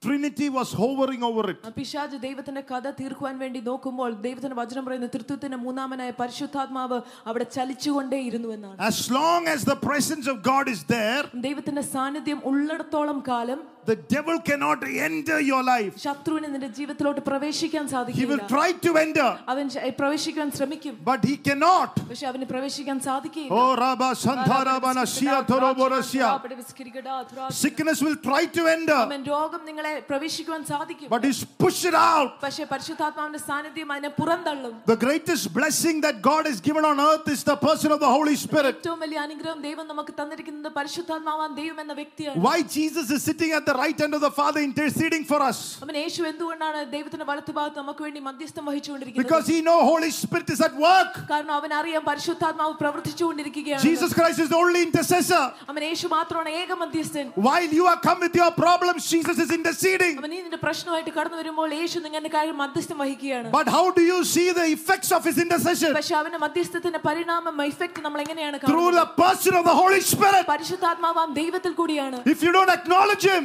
s- Trinity was hovering over it. ആ പിശാജ് ദൈവത്തിന്റെ കഥ തീർക്കുവാൻ വേണ്ടി നോക്കുമ്പോൾ ദൈവത്തിന്റെ വചനം പറയുന്ന തൃത്വത്തിന്റെ മൂന്നാമനായ പരിശുദ്ധാത്മാവ് അവിടെ ചലിച്ചുകൊണ്ടേയിരുന്നു എന്നാണ് As long as the presence of God is there, ദൈവത്തിന്റെ സാന്നിധ്യം ഉള്ളിടത്തോളം കാലം the devil cannot enter your life. ശത്രുവിന് നിന്റെ ജീവിതത്തിലോട്ട് പ്രവേശിക്കാൻ He will സാധിക്കില്ല try to enter, അവൻ ശ- പ്രവേശിക്കാൻ ശ്രമിക്കും but he cannot. പക്ഷെ അവന് പ്രവേശിക്കാൻ സാധിക്കില്ല Oh, Rabba Santharabana Shia Thoroborasia. Sickness will try to enter, അവൻ രോഗം നിങ്ങളെ പ്രവേശിക്കുവാൻ സാധിക്കും but he's push it out. പക്ഷെ പരിശുദ്ധാത്മാവിന്റെ സാന്നിധ്യം അതിനെ പുറന്തള്ളും The greatest blessing that God has given on earth is the person of the Holy Spirit. ഏറ്റവും വലിയ അനുഗ്രഹം ദൈവം നമുക്ക് തന്നിരിക്കുന്നത് പരിശുദ്ധാത്മാവാൻ ദൈവം എന്ന വ്യക്തിയാണ് Why Jesus is sitting at the right hand of the Father interceding for us? അവൻ യേശു എന്തുകൊണ്ടാണ് ദൈവത്തിന്റെ വലത്തുഭാഗത്ത് നമുക്ക് വേണ്ടി മധ്യസ്ഥം വഹിച്ചുകൊണ്ടിരിക്കുന്നത് Because he know Holy Spirit is at work. കാരണം അവൻ അറിയാം പരിശുദ്ധാത്മാവ് പ്രവർത്തിച്ചുകൊണ്ടിരിക്കുകയാണ് Jesus Christ is the only intercessor. അവൻ യേശു മാത്രമാണ് ഏക മധ്യസ്ഥൻ While you are come with your problems, Jesus is interceding. അവൻ നീ നിന്റെ പ്രശ്നമായിട്ട് കടന്നു വരുമ്പോൾ യേശു നിങ്ങളുടെ കാര്യം മധ്യസ്ഥം വഹിക്കുകയാണ് But how do you see the effects of his intercession? പക്ഷെ അവന്റെ മധ്യസ്ഥത്തിന്റെ പരിണാമം ഇഫക്റ്റ് നമ്മൾ എങ്ങനെയാണ് Through കാണുന്നത് the person of the Holy Spirit. പരിശുദ്ധാത്മാവാം ദൈവത്തിൽ കൂടിയാണ് If you don't acknowledge him,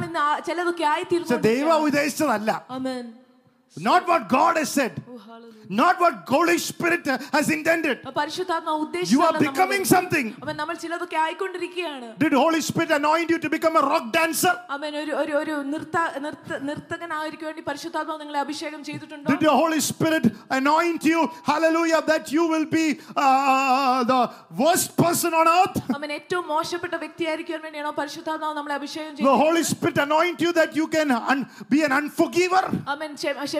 നമ്മൾ ഇന്ന് ചിലതൊക്കെ ആയി തീർന്നു ദൈവം ഉദ്ദേശിച്ചതല്ല. ആമേൻ. not what God has said, not what Holy Spirit has intended. You are becoming something. Did Holy Spirit anoint you to become a rock dancer? Did the Holy Spirit anoint you, hallelujah, that you will be uh, uh the worst person on earth? The Holy Spirit anoint you that you can un- be an unforgiver? അവൻ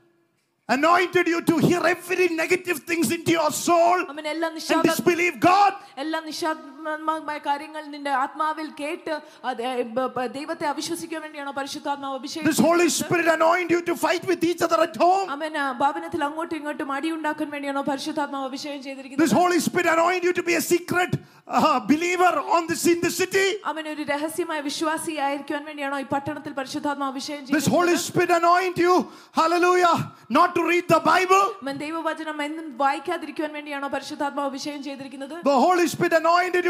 anointed you to hear every negative things into your soul and disbelieve God. എല്ലാ നിഷാത്മകമായ കാര്യങ്ങൾ നിന്റെ ആത്മാവിൽ കേട്ട് അത് ബ- ബ- ദൈവത്തെ അവിശ്വസിക്കാൻ വേണ്ടിയാണോ പരിശുദ്ധാത്മാവ് അഭിഷേകം This Holy ചെയ്തിരിക്കുന്നത്? Spirit anoint you to fight with each other at home. അവൻ ആ, ഭവനത്തിൽ അങ്ങോട്ടും ഇങ്ങോട്ടും അടിയുണ്ടാക്കാൻ വേണ്ടിയാണോ പരിശുദ്ധാത്മാവ് അഭിഷേകം This ചെയ്തിരിക്കുന്നത് Holy Spirit anoint you to be a secret uh, believer on this in the city. അവൻ ഒരു രഹസ്യമായ വിശ്വാസി ആയിരിക്കാൻ വേണ്ടിയാണോ ഈ പട്ടണത്തിൽ പരിശുദ്ധാത്മാവ് അഭിഷേകം This Holy ചെയ്തിരിക്കുന്നത് Spirit anoint you, hallelujah, not to read the Bible. അവൻ ദൈവവചനം എന്നും വായിക്കാതിരിക്കുവാൻ വേണ്ടിയാണോ പരിശുദ്ധാത്മാവ് അഭിഷേകം ചെയ്തിരിക്കുന്നത് The Holy Spirit anointed you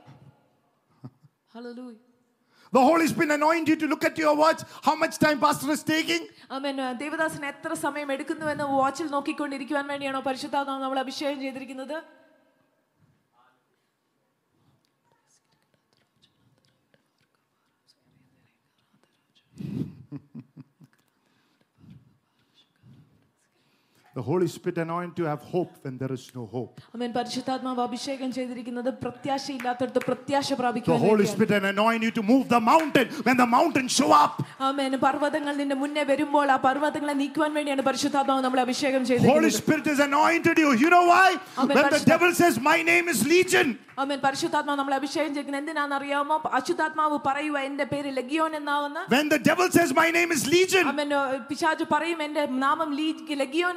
Hallelujah. The Holy Spirit anoint you to look at your watch. How much time pastor is taking? ആമേൻ ദേവദാസൻ എത്ര സമയം എടുക്കുന്നുവെന്ന് വാച്ചിൽ നോക്കിക്കൊണ്ടിരിക്കുവാൻ വേണ്ടിയാണോ പരിശുദ്ധാത്മാവ് നമ്മൾ അഭിഷേകം ചെയ്തിരിക്കുന്നത് The Holy Spirit anoint to have hope when there is no hope. അമേൻ പരിശുദ്ധാത്മാവ് അഭിഷേകം ചെയ്തിരിക്കുന്നത് പ്രത്യാശയില്ലാത്തടത്ത് പ്രത്യാശ The പ്രാപിക്കുവാൻ Holy വേണ്ടിയാണ്. Spirit anoint you to move the mountain when the mountains show up. ആമേൻ പർവ്വതങ്ങൾ നിന്റെ മുന്നേ വരുമ്പോൾ ആ പർവ്വതങ്ങളെ നീക്കുവാൻ വേണ്ടിയാണ് പരിശുദ്ധാത്മാവ് നമ്മളെ അഭിഷേകം Holy ചെയ്തിരിക്കുന്നത് Spirit has anointed you. You know why? Amen. When the devil says, My name is Legion, ആമേൻ പരിശുദ്ധാത്മാവ് നമ്മളെ അഭിഷേകം ചെയ്യുന്നത് എന്തിനാണെന്ന് അറിയാമോ അശുദ്ധാത്മാവ് പറയുക എന്റെ പേര് ലഗിയോൻ എന്നാവുന്ന when the devil says, My name is Legion, അവൻ പിശാജ് പറയും എന്റെ നാമം ലീ- ലഗിയോൻ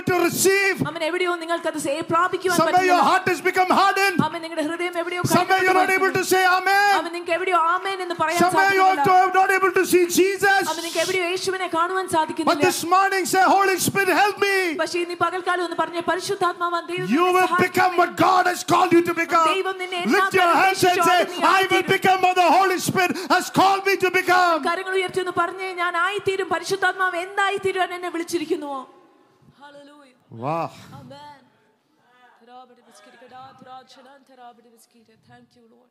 to receive. അവൻ എവിടെയോ നിങ്ങൾക്ക് അത് പ്രാപിക്കുവാൻ Somewhere your പറ്റുന്നില്ല heart has become hardened. അവൻ നിങ്ങളുടെ ഹൃദയം എവിടെയോ Somewhere you're not able to say Amen. അവൻ നിങ്ങൾക്ക് എവിടെയോ ആമേൻ എന്ന് പറയാൻ Somewhere you're സാധിക്കുന്നില്ല not able to see Jesus. അവൻ നിങ്ങൾക്ക് എവിടെയോ യേശുവിനെ കാണുവാൻ But സാധിക്കുന്നില്ല this morning say, Holy Spirit, help me. പക്ഷേ ഇന്ന് ഈ പകൽക്കാലം എന്ന് പറഞ്ഞ പരിശുദ്ധാത്മാവാൻ ദൈവം You നിന്നെ will സഹായിക്കണമേ. become what God has called you to become. ദൈവം നിന്നെ എല്ലാ Lift your hands and say, I will become what the Holy Spirit has called me to become. കരങ്ങൾ ഉയർത്തി എന്ന് പറഞ്ഞ് ഞാൻ ആയിത്തീരും പരിശുദ്ധാത്മാവ് എന്തായി തീരുവാൻ എന്നെ വിളിച്ചിരിക്കുന്നുവോ Hallelujah. Wow. Amen. Thank you, Lord.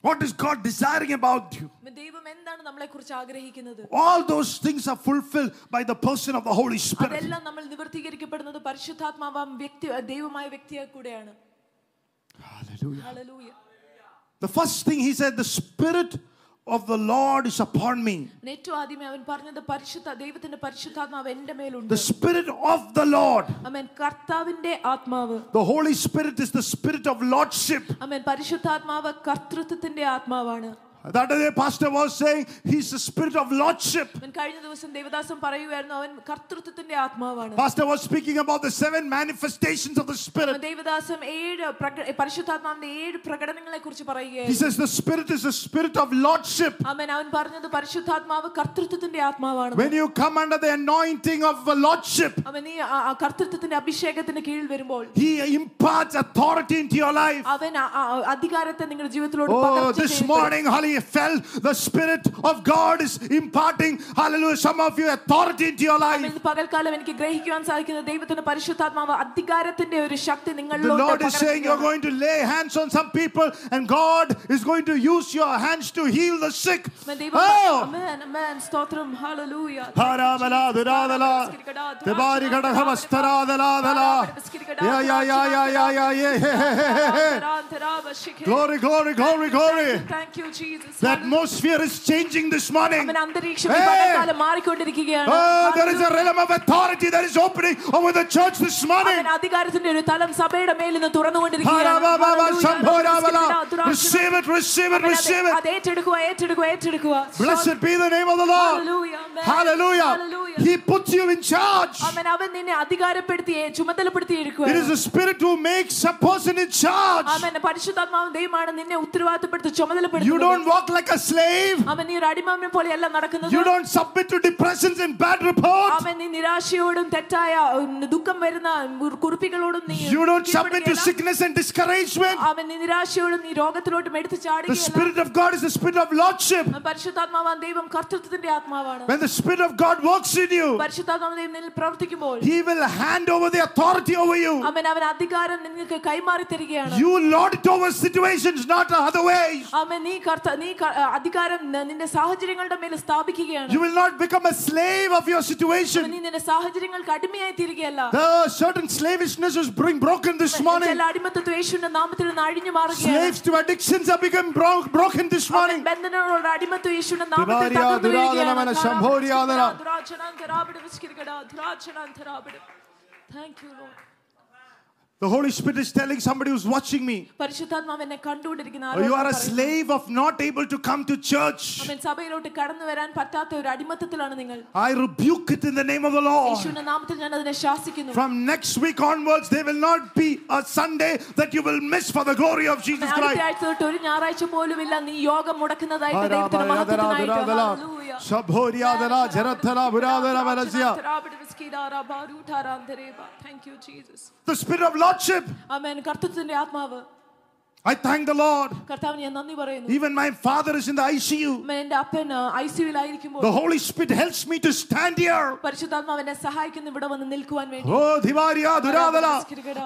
What is God desiring about you? (laughs) All those things are fulfilled by the person of the Holy Spirit. Hallelujah. Hallelujah. The first thing he said, the Spirit of the Lord is upon me. The Spirit of the Lord. The Holy Spirit is the Spirit of Lordship. അവൻ പരിശുദ്ധാത്മാവ് കർത്തൃത്വത്തിന്റെ ആത്മാവാണ് That day, Pastor was saying, He's the Spirit of Lordship. അവൻ കഴിഞ്ഞ ദിവസം ദേവദാസം പറയുമായിരുന്നു അവൻ കർത്തൃത്വത്തിന്റെ ആത്മാവാണ് Pastor was speaking about the seven manifestations of the Spirit. ദേവദാസം ഏഴ് പ്രക- പരിശുദ്ധാത്മാവിന്റെ ഏഴ് പ്രകടനങ്ങളെ കുറിച്ച് He പറയുകയായിരുന്നു says the Spirit is the Spirit of Lordship. അവൻ അവൻ പറഞ്ഞത് പരിശുദ്ധാത്മാവ് കർത്തൃത്വത്തിന്റെ ആത്മാവാണ് When you come under the anointing of the Lordship, അവൻ ഈ ആ- ആ കർത്തൃത്വത്തിന്റെ അഭിഷേകത്തിന് കീഴിൽ വരുമ്പോൾ He imparts authority into your life. അവൻ ആ- ആ അധികാരത്തെ നിങ്ങളുടെ ജീവിതത്തിലോട്ട് Oh, പകർച്ച this ചെയ്യപ്പെടും. morning, already felt the Spirit of God is imparting, hallelujah, some of you authority into your life. The Lord is saying you're going to lay hands on some people and God is going to use your hands to heal the sick. Oh! Amen, amen. Stotram, hallelujah. Haradala, duradala, debari gadaka vastaradala, yeah, yeah, yeah, yeah, yeah, yeah, yeah. Glory, glory, glory, glory. Thank you, Jesus. The atmosphere is changing this morning. Hey. Oh, there is a realm of authority that is opening over the church this morning. Receive it, receive it, receive it. Blessed be the name of the Lord. Hallelujah. Hallelujah. He puts you in charge. It is the Spirit who makes a person in charge. You don't walk like a slave. You don't submit to depressions and bad reports. You don't submit to sickness and discouragement. The Spirit of God is the Spirit of Lordship. When the Spirit of God works in you, He will hand over the authority over you. You lord it over situations, not other ways. അവൻ നീ കർത്ത നീ ക- അധികാരം ന- നിന്റെ സാഹചര്യങ്ങളുടെ മേൽ സ്ഥാപിക്കുകയാണ് You will not become a slave of your അവൻ situation. നീ നിന്റെ സാഹചര്യങ്ങൾക്ക് അടിമയായി തീരുകയല്ല The certain slavishness is being broken this morning. ചില അടിമത്തത്വ യേശുവിന്റെ നാമത്തിൽ നിന്ന് അഴിഞ്ഞു മാറുകയാണ് Slaves to addictions are become bro- broken this അവൻ morning. ബന്ധനങ്ങളോട് അടിമത്വ യേശുവിന്റെ നാമത്തിൽ ദിവാരിയ, തകർന്നു ദുരാതനമന, ശംഭോരിയാതന. വീഴുകയാണ്. ദുരാചരണം തരാപിട് വിസ്കിരികട, ദുരാചരണം തരാപിട്. Thank you, Lord. The Holy Spirit is telling somebody who's watching me, പരിശുദ്ധാത്മാവ് എന്നെ കണ്ടുകൊണ്ടിരിക്കുന്ന "Oh, you are ആരോടും a പറയുന്നു. slave of not able to come to church. അവൻ സഭയിലോട്ട് കടന്നു വരാൻ പറ്റാത്ത ഒരു അടിമത്തത്തിലാണ് നിങ്ങൾ I rebuke it in the name of the Lord. യേശുവിന്റെ നാമത്തിൽ ഞാൻ അതിനെ ശാസിക്കുന്നു From next week onwards, there will not be a Sunday that you will miss for the glory of Jesus അടുത്ത Christ. ആഴ്ച തൊട്ട് ഒരു ഞായറാഴ്ച പോലും ഇല്ല നീ യോഗം മുടക്കുന്നതായിട്ട് ദൈവത്തിന്റെ മഹത്വത്തിനായിട്ട് Hallelujah. Shabhoriadara, Jarathara, Buradara, Varasya. Thank you, Jesus. The spirit of lordship. Amen. കർത്തൃത്വത്തിന്റെ ആത്മാവ് I thank the Lord. Even my father is in the ICU. The Holy Spirit helps me to stand here. Oh, Dhivaria, Duradala.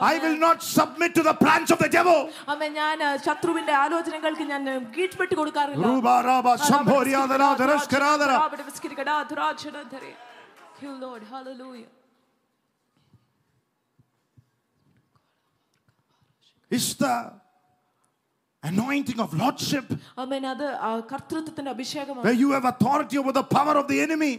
I will not submit to the plans of the devil. അമ്മ ഞാൻ ആ, ശത്രുവിന്റെ ആലോചനകൾക്ക് you, Lord. Hallelujah. It's the anointing of lordship where you have authority over the power of the enemy.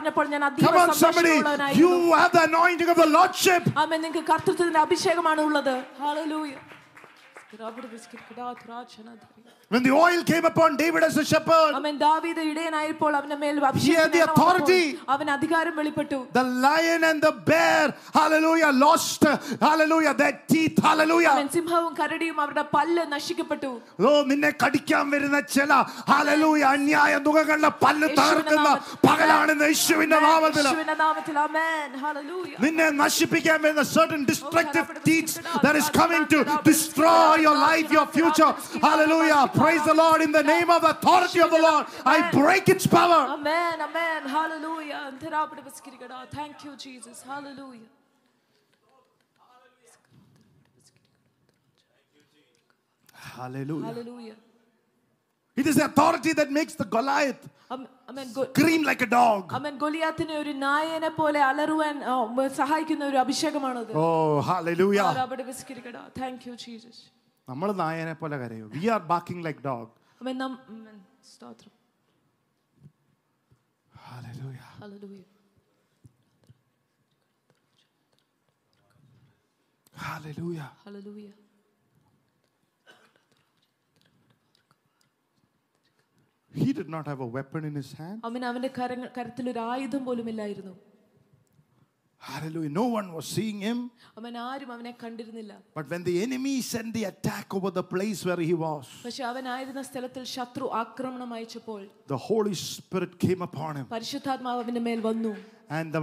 പറഞ്ഞപ്പോൾ ഞാൻ അധികം Come on, somebody. സന്തോഷമുള്ളവനായിരുന്നു You have the anointing of the Lordship. ആമേൻ നിങ്ങൾക്ക് കർത്തൃത്വത്തിന്റെ അഭിഷേകമാണ് ഉള്ളത് Hallelujah. When the oil came upon David as a shepherd, അവൻ ദാവീദ് ഇടയനായപ്പോൾ അവന്റെ മേൽ He had the അഭിഷേകം authority. അവൻ അധികാരം വെളിപ്പെട്ടു the lion and the bear, hallelujah, lost, hallelujah, their teeth, hallelujah. അവൻ സിംഹവും കരടിയും അവരുടെ പല്ല് നശിക്കപ്പെട്ടു ഓ നിന്നെ കടിക്കാൻ വരുന്ന ചില ഹല്ലേലൂയ അന്യായ മുഖങ്ങളുടെ പല്ല് തകർക്കുന്ന പകലാണെന്ന് യേശുവിന്റെ നാമത്തിൽ യേശുവിന്റെ നാമത്തിൽ ആമേൻ Hallelujah. നിന്നെ നശിപ്പിക്കാൻ വരുന്ന certain destructive deeds that is coming to destroy your life, your future. Hallelujah. Praise the Lord in the name of the authority of the Lord. I break its power. Amen, amen. Hallelujah. അന്തരാപട വിസ്കരിക്കടാ. Thank you, Jesus. Hallelujah. Hallelujah. Hallelujah. It is the authority that makes the Goliath Am- Amen. Go- scream like a dog. Aman ഗൊലിയാത്തിനെ ഒരു നായനെ പോലെ അലറുവാൻ ആ, ഉം, സഹായിക്കുന്ന ഒരു അഭിഷേകമാണത് Oh, hallelujah. ആരാപട വിസ്കരിക്കടാ. Thank you, Jesus. നമ്മൾ നായനെ പോലെ കരയോ V are barking like dog അമേൻ നം- അമേൻ. സ്തോത്രം. Hallelujah. Hallelujah. Hallelujah. Hallelujah. He did not have a weapon in his hand. അവൻ അവന്റെ കരങ്ങൾ കരത്തിൽ ഒരു ആയുധം പോലും ഇല്ലായിരുന്നു Hallelujah. No one was seeing him. അവൻ ആരും അവനെ കണ്ടിരുന്നില്ല But when the enemy sent the attack over the place where he was, പക്ഷെ അവനായിരുന്ന സ്ഥലത്തിൽ ശത്രു ആക്രമണം അയച്ചപ്പോൾ the Holy Spirit came upon him പരിശുദ്ധാത്മാവ് അവന്റെ മേൽ വന്നു and the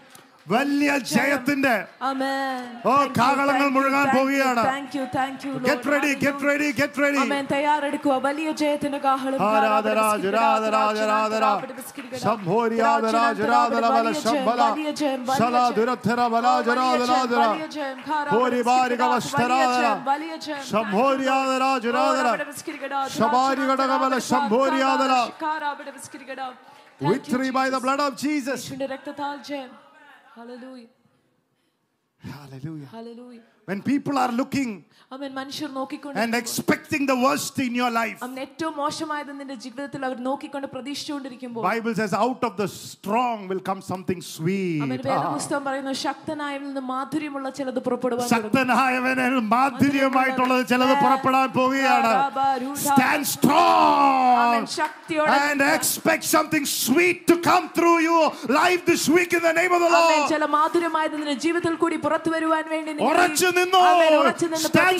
വലിയ ജയത്തിന്റെ അമേൻ ഓ, കാഹളങ്ങൾ മുഴുകാൻ പോവുകയാണ്. Thank you thank you Get ready, get ready, get ready. അമേൻ തയ്യാറെടുക്കുക വലിയ ജയത്തിന്റെ കാഹളം ആരാധന, ആരാധന, ആരാധന. സംഭോര്യാധന, ആരാധന, ബല, ശബ്ബല. ശലാധുരധര, ബലാജരാധനാധര. ഹോരിബാരിക വസ്ത്രാധര. സംഭോര്യാധന, ആരാധന. ശബാരികടക ബല, സംഭോര്യാധന. Victory by the blood of Jesus. Hallelujah. Hallelujah. Hallelujah. When people are looking അവൻ മനുഷ്യർ നോക്കിക്കൊണ്ട് and expecting the worst in your life, അവൻ ഏറ്റവും മോശമായത് നിന്റെ ജീവിതത്തിൽ അവർ നോക്കിക്കൊണ്ട് പ്രതീക്ഷിച്ചുകൊണ്ടിരിക്കുമ്പോൾ Bible says, out of the strong will come something അവൻ sweet. Ah. വേദപുസ്തകം പറയുന്നു ശക്തനായവനിൽ നിന്ന് മാധുര്യമുള്ള ചിലത് പുറപ്പെടുവാൻ തുടങ്ങും. ശക്തനായവനിൽ മാധുര്യമായിട്ടുള്ളത് ചിലത് പുറപ്പെടാൻ പോവുകയാണ് സ്റ്റാൻഡ് സ്ട്രോങ് അവൻ ശക്തിയോടെ and expect something sweet to come through your life this week in the name of the അവൻ Lord. ചില മാധുര്യമായത് നിന്റെ ജീവിതത്തിൽ കൂടി പുറത്തു വരുവാൻ വേണ്ടി നിങ്ങൾ ഉറച്ചു നിന്നോ. അവൻ ഉറച്ചു നിന്ന് Stand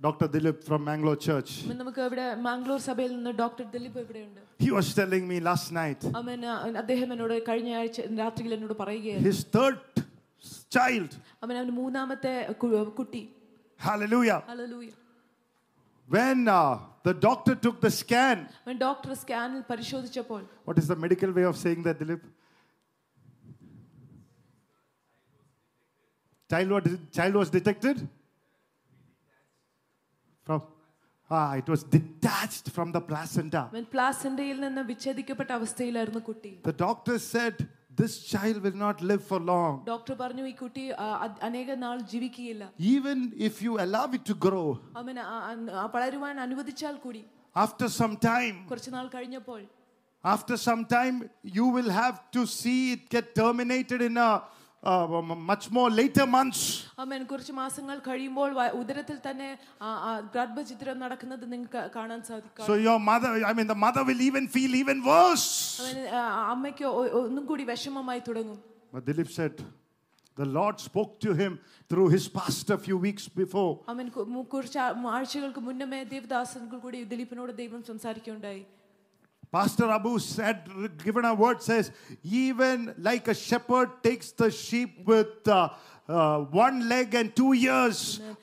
Dr. Dilip from Mangalore Church. അമ്മ, നമുക്ക് ഇവിടെ മാംഗ്ലൂർ സഭയിൽ നിന്ന് ഡോക്ടർ ദിലീപ് ഇവിടെയുണ്ട് He was telling me last night അവൻ അദ്ദേഹം എന്നോട് കഴിഞ്ഞ ആഴ്ച രാത്രിയിൽ എന്നോട് പറയുകയായിരുന്നു his third child. അവൻ അവന് മൂന്നാമത്തെ കു- കുട്ടി Hallelujah. Hallelujah When uh, the doctor took the scan, അവൻ ഡോക്ടർ സ്കാനിൽ പരിശോധിച്ചപ്പോൾ what is the medical way of saying that, Dilip? Child was, child was detected? From ah, it was detached from the placenta. അവൻ പ്ലാസന്റയിൽ നിന്ന് വിച്ഛേദിക്കപ്പെട്ട അവസ്ഥയിലായിരുന്നു കുട്ടി The doctor said, This child will not live for long. Doctor പറഞ്ഞു ഈ കുട്ടി ആ, അ- അനേക നാൾ ജീവിക്കുകയില്ല Even if you allow it to grow, അവൻ ആ- ആ- ആ വളരുവാൻ അനുവദിച്ചാൽ കൂടി after some time, കുറച്ചു നാൾ കഴിഞ്ഞപ്പോൾ after some time, you will have to see it get terminated in a uh, m- much more later months. അവൻ കുറച്ച് മാസങ്ങൾ കഴിയുമ്പോൾ വ- ഉദരത്തിൽ തന്നെ ആ, ആ, ഗർഭചിത്രം നടക്കുന്നത് നിങ്ങൾക്ക് കാണാൻ സാധിക്കും So your mother, I mean, the mother will even feel even worse. അവന് ആ, അമ്മയ്ക്ക് ഒ- ഒന്നും കൂടി വിഷമമായി തുടങ്ങും But Dilip said, the Lord spoke to him through his pastor a few weeks before. അവൻ കു- മു- കുറച്ച് ആ- ആഴ്ചകൾക്ക് മുന്നമേ ദേവദാസൻ കൂടി ദിലീപിനോട് ദൈവം സംസാരിക്കുകയുണ്ടായി Pastor Abu said, given a word says, even like a shepherd takes the sheep with uh, uh, one leg and two ears,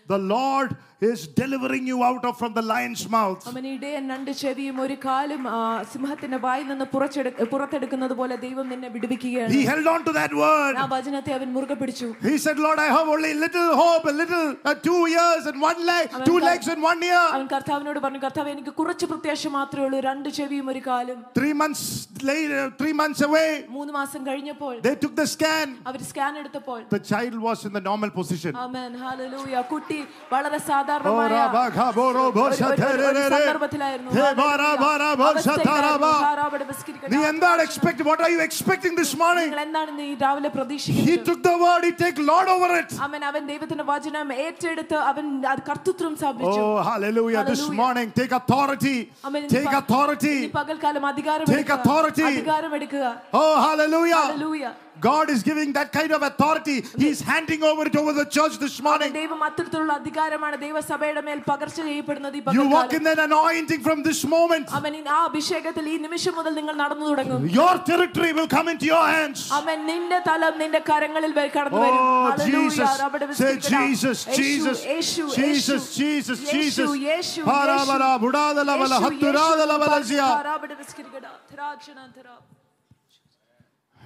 the Lord is delivering you out of from the lion's mouth. അവൻ ഇടയൻ രണ്ട് ചെവിയും ഒരു കാലും ആ, സിംഹത്തിന്റെ വായിൽ നിന്ന് പുറച്ചെടു പുറത്തെടുക്കുന്നത് പോലെ ദൈവം നിന്നെ വിടുവിക്കുകയാണ് He held on to that word. ആ വചനത്തെ അവൻ മുറുകെ പിടിച്ചു He said, Lord, I have only little hope, a little, uh, two ears and one leg, two legs and one ear. അവൻ കർത്താവിനോട് പറഞ്ഞു കർത്താവ് എനിക്ക് കുറച്ച് പ്രത്യാശ മാത്രമേ ഉള്ളൂ രണ്ട് ചെവിയും ഒരു കാലും Three months later, three months away, മൂന്ന് മാസം കഴിഞ്ഞപ്പോൾ they took the scan. Our scan എടുത്തപ്പോൾ The child was in the normal position. Amen hallelujah കുട്ടി വളരെ Oh, സാധാരണമായ Rabba, Gabo, Robo, ഒരു- ഒരു- ഒരു- ഒരു Shaterere. സന്ദർഭത്തിലായിരുന്നു Hey, Bara, Bara, Bo, അവസ്ഥയിലായിരുന്നു. Shataraba. ധാരാപട ബസ്കിരിക്കട. നീ എന്താണ് expect what are you expecting this morning നിങ്ങൾ എന്താണ് നീ രാവിലെ he പ്രതീക്ഷിക്കുന്നത് took the word he take lord over it അവൻ അവൻ ദൈവത്തിന്റെ വചനം ഏറ്റെടുത്ത് അവൻ അത് കർത്തൃത്വം സ്ഥാപിച്ചു oh hallelujah this Hallelujah. morning take authority അവൻ ഇന്ന് take പ- authority ഇന്ന് പകൽക്കാലം അധികാരം Take എടുക്കുക. authority. അധികാരം എടുക്കുക oh hallelujah Hallelujah. god is giving that kind of authority he's handing over it over the church this അവൻ morning ദൈവം അത്തരത്തിലുള്ള അധികാരമാണ് ദൈവസഭയുടെ മേൽ പകർച്ച ചെയ്യപ്പെടുന്നത് ഈ you walk പകൽക്കാലം in that anointing from this moment അവൻ ഈ- ആ അഭിഷേകത്തിൽ ഈ നിമിഷം മുതൽ നിങ്ങൾ നടന്നു തുടങ്ങും your territory will come into your hands അവൻ നിന്റെ തലം നിന്റെ കരങ്ങളിൽ വ- കടന്നു വരും Oh, Hallelujah. Jesus. റബ്ബടെ Say വിസ്തരിക്കടാ. Jesus, Yeshu, Jesus, Yeshu, Jesus, Yeshu. Jesus, Yeshu, Jesus. Yeshu, Parabara, Yeshu. budadala, bala, Yeshu, hatturadala, Yeshu. bala, zia. റബ്ബടെ വിസ്തരിക്കടാ. ത്രാക്ഷണ, ത്രാ.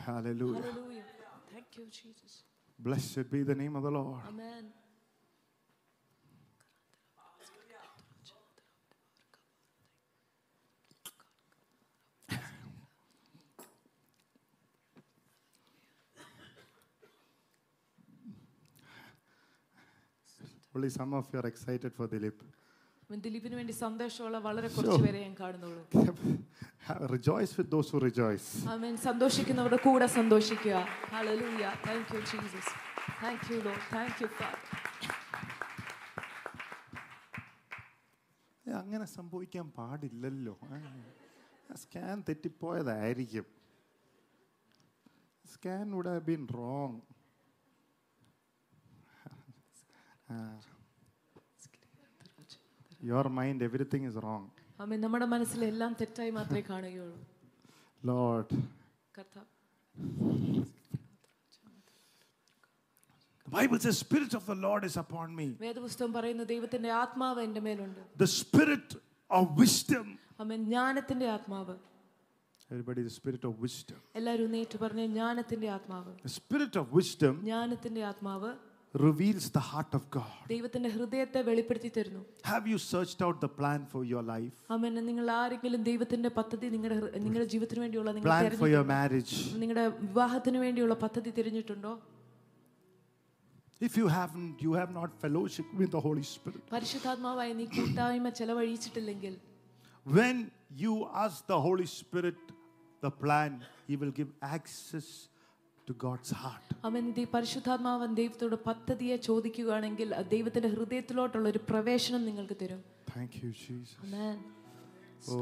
hallelujah Hallelujah. Thank you, Jesus. blessed be the name of the lord Amen. only some of you are excited for dilip അവൻ ദിലീപിന് വേണ്ടി സന്തോഷമുള്ള വളരെ കുറച്ച് പേരെ ഞാൻ കാണുന്നുള്ളൂ rejoice with those who rejoice അവൻ സന്തോഷിക്കുന്നവരുടെ കൂടെ സന്തോഷിക്കുക Hallelujah. Thank you, Jesus. Thank you, Lord. Thank you, Father. ഏ, അങ്ങനെ സംഭവിക്കാൻ പാടില്ലല്ലോ scan തെറ്റിപ്പോയതായിരിക്കും scan would have been wrong (laughs) your mind everything is wrong അവൻ നമ്മുടെ മനസ്സിൽ എല്ലാം തെറ്റായി മാത്രമേ കാണുകയുള്ളൂ ലോഡ് കർത്താവ് The Bible says, Spirit of the Lord is upon me. വേദപുസ്തകം പറയുന്ന ദൈവത്തിന്റെ ആത്മാവ് എന്റെ മേലുണ്ട് The spirit of wisdom അവൻ ജ്ഞാനത്തിന്റെ ആത്മാവ് Everybody, the spirit of wisdom. എല്ലാവരും ഒന്നേറ്റ് പറഞ്ഞ ജ്ഞാനത്തിന്റെ ആത്മാവ് The spirit of wisdom ജ്ഞാനത്തിന്റെ ആത്മാവ് reveals the heart of God. ദൈവത്തിന്റെ ഹൃദയത്തെ വെളിപ്പെടുത്തി തരുന്നു Have you searched out the plan for your life? ആമേൻ നിങ്ങൾ ആരെങ്കിലും ദൈവത്തിന്റെ പദ്ധതി നിങ്ങളുടെ ഹൃ- നിങ്ങളുടെ ജീവിതത്തിന് വേണ്ടിയുള്ള നിങ്ങൾ Plan for തിരഞ്ഞെടുത്ത- your marriage? നിങ്ങളുടെ വിവാഹത്തിന് വേണ്ടിയുള്ള പദ്ധതി തിരഞ്ഞിട്ടുണ്ടോ If you haven't, you have not fellowship with the Holy Spirit. പരിശുദ്ധാത്മാവായി നീ കൂട്ടായ്മ ചെലവഴിച്ചിട്ടില്ലെങ്കിൽ When you ask the Holy Spirit the plan, He will give access to God's heart അവൻ പരിശുദ്ധാത്മാവൻ ദൈവത്തോട് പദ്ധതിയെ ചോദിക്കുകയാണെങ്കിൽ ദൈവത്തിന്റെ ഹൃദയത്തിലോട്ടുള്ള ഒരു പ്രവേശനം നിങ്ങൾക്ക് തരും. Thank you Jesus amen oh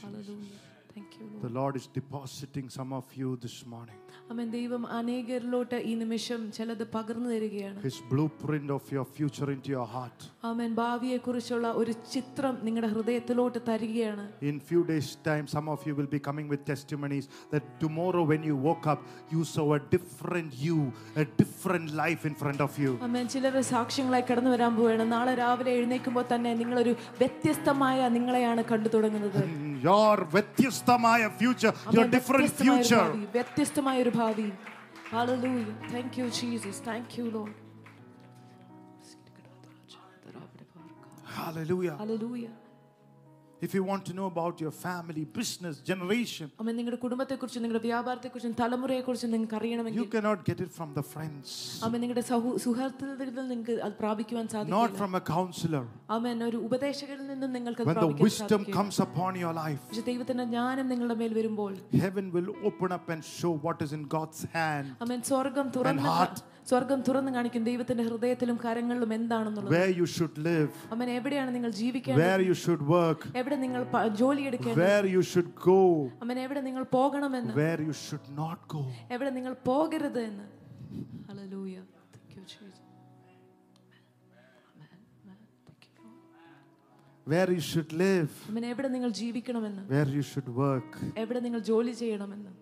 hallelujah Hallelujah. Thank you, Lord. The Lord is depositing some of you this morning. അവൻ ദൈവം അനേകരിലോട്ട് ഈ നിമിഷം ചിലത് പകർന്നു തരികയാണ് His blueprint of your future into your heart. അവൻ ഭാവിയെ കുറിച്ചുള്ള ഒരു ചിത്രം നിങ്ങളുടെ ഹൃദയത്തിലോട്ട് തരികയാണ് In few days' time, some of you will be coming with testimonies that tomorrow when you woke up, you saw a different you, a different life in front of you. അമ്മൻ ചിലർ സാക്ഷ്യങ്ങളായി കടന്നു വരാൻ പോവുകയാണ് നാളെ രാവിലെ എഴുന്നേൽക്കുമ്പോൾ തന്നെ നിങ്ങളൊരു വ്യത്യസ്തമായ നിങ്ങളെയാണ് കണ്ടു തുടങ്ങുന്നത് Your വ്യത്യസ്തമായ future, your അമ്മേൻ different വ്യത്യസ്തമായ ഒരു future. ഭാവി, വ്യത്യസ്തമായ ഒരു ഭാവി Hallelujah. Thank you, Jesus. Thank you, Lord. Hallelujah. Hallelujah. If you want to know about your family, business, generation, you cannot get it from the friends. Not from a counselor. When the wisdom comes upon your life, heaven will open up and show what is in God's hand and heart. സ്വർഗം തുറന്നു കാണിക്കും ദൈവത്തിന്റെ ഹൃദയത്തിലും കരങ്ങളിലും എന്താണെന്നുള്ളത് where you should live, എവിടെയാണ് നിങ്ങൾ ജീവിക്കേണ്ടത് where you should work, എവിടെ നിങ്ങൾ ജോലി എടുക്കേണ്ടത് where you should go, എവിടെ നിങ്ങൾ പോകണമെന്ന് where you should not go. എവിടെ നിങ്ങൾ പോകരുത് എന്ന്. Thank you, Jesus. Where you should live, എവിടെ നിങ്ങൾ ജീവിക്കണമെന്ന് where you should work, എവിടെ നിങ്ങൾ ജോലി ചെയ്യണമെന്ന്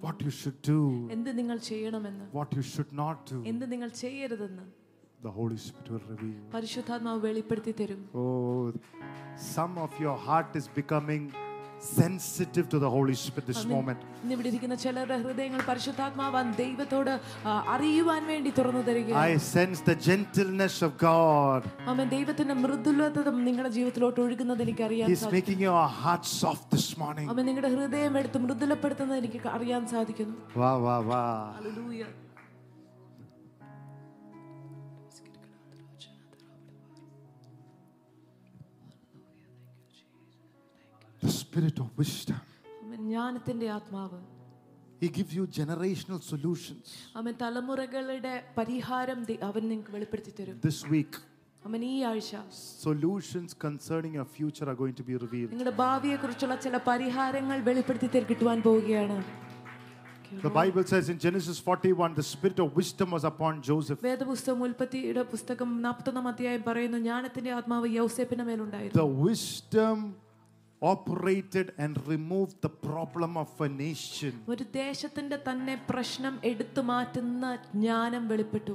what you should do, എന്ത് നിങ്ങൾ ചെയ്യണമെന്ന് what you should not do. എന്ത് നിങ്ങൾ ചെയ്യരുതെന്ന് The Holy Spirit will reveal. പരിശുദ്ധാത്മാവ് വെളിപ്പെടുത്തി തരും Oh, some of your heart is becoming sensitive to the Holy Spirit this moment ഇവിടെ ഇരിക്കുന്ന ചിലരുടെ ഹൃദയങ്ങൾ പരിശുദ്ധാത്മാവാൻ ദൈവത്തോട് അറിയുവാൻ വേണ്ടി തുറന്നു തരിക I sense the gentleness of God amen. ദൈവത്തിന്റെ മൃദുലത നിങ്ങളുടെ ജീവിതത്തിലോട്ട് ഒഴുകുന്നത് എനിക്ക് അറിയാൻ സാധിക്കുന്നു he is making your heart soft this morning amen. നിങ്ങളുടെ ഹൃദയം എടുത്ത് മൃദുലപ്പെടുത്തുന്നത് എനിക്ക് അറിയാൻ സാധിക്കുന്നു. വാ വാ വാ hallelujah. spirit of wisdom. അമ്മ ജ്ഞാനത്തിന്റെ ആത്മാവ് He gives you generational solutions. അവൻ തലമുറകളുടെ പരിഹാരം ദി- അവൻ നിങ്ങൾക്ക് വെളിപ്പെടുത്തി തരും This week, അവൻ ഈ ആഴ്ച solutions concerning your future are going to be revealed. നിങ്ങളുടെ ഭാവിയെ കുറിച്ചുള്ള ചില പരിഹാരങ്ങൾ വെളിപ്പെടുത്തി തരും കിട്ടുവാൻ പോവുകയാണ് The Bible says in Genesis 41, the spirit of wisdom was upon Joseph. വേദപുസ്തകം ഉൽപ്പത്തിയുടെ പുസ്തകം നാൽപ്പത്തൊന്നാം അധ്യായം പറയുന്നു ജ്ഞാനത്തിന്റെ ആത്മാവ് യൗസേപ്പിന്റെ മേലുണ്ടായിരുന്നു The wisdom operated and removed the problem of a nation. ഒരു ദേശത്തിന്റെ തന്നെ പ്രശ്നം എടുത്തു മാറ്റുന്ന ജ്ഞാനം വെളിപ്പെട്ടു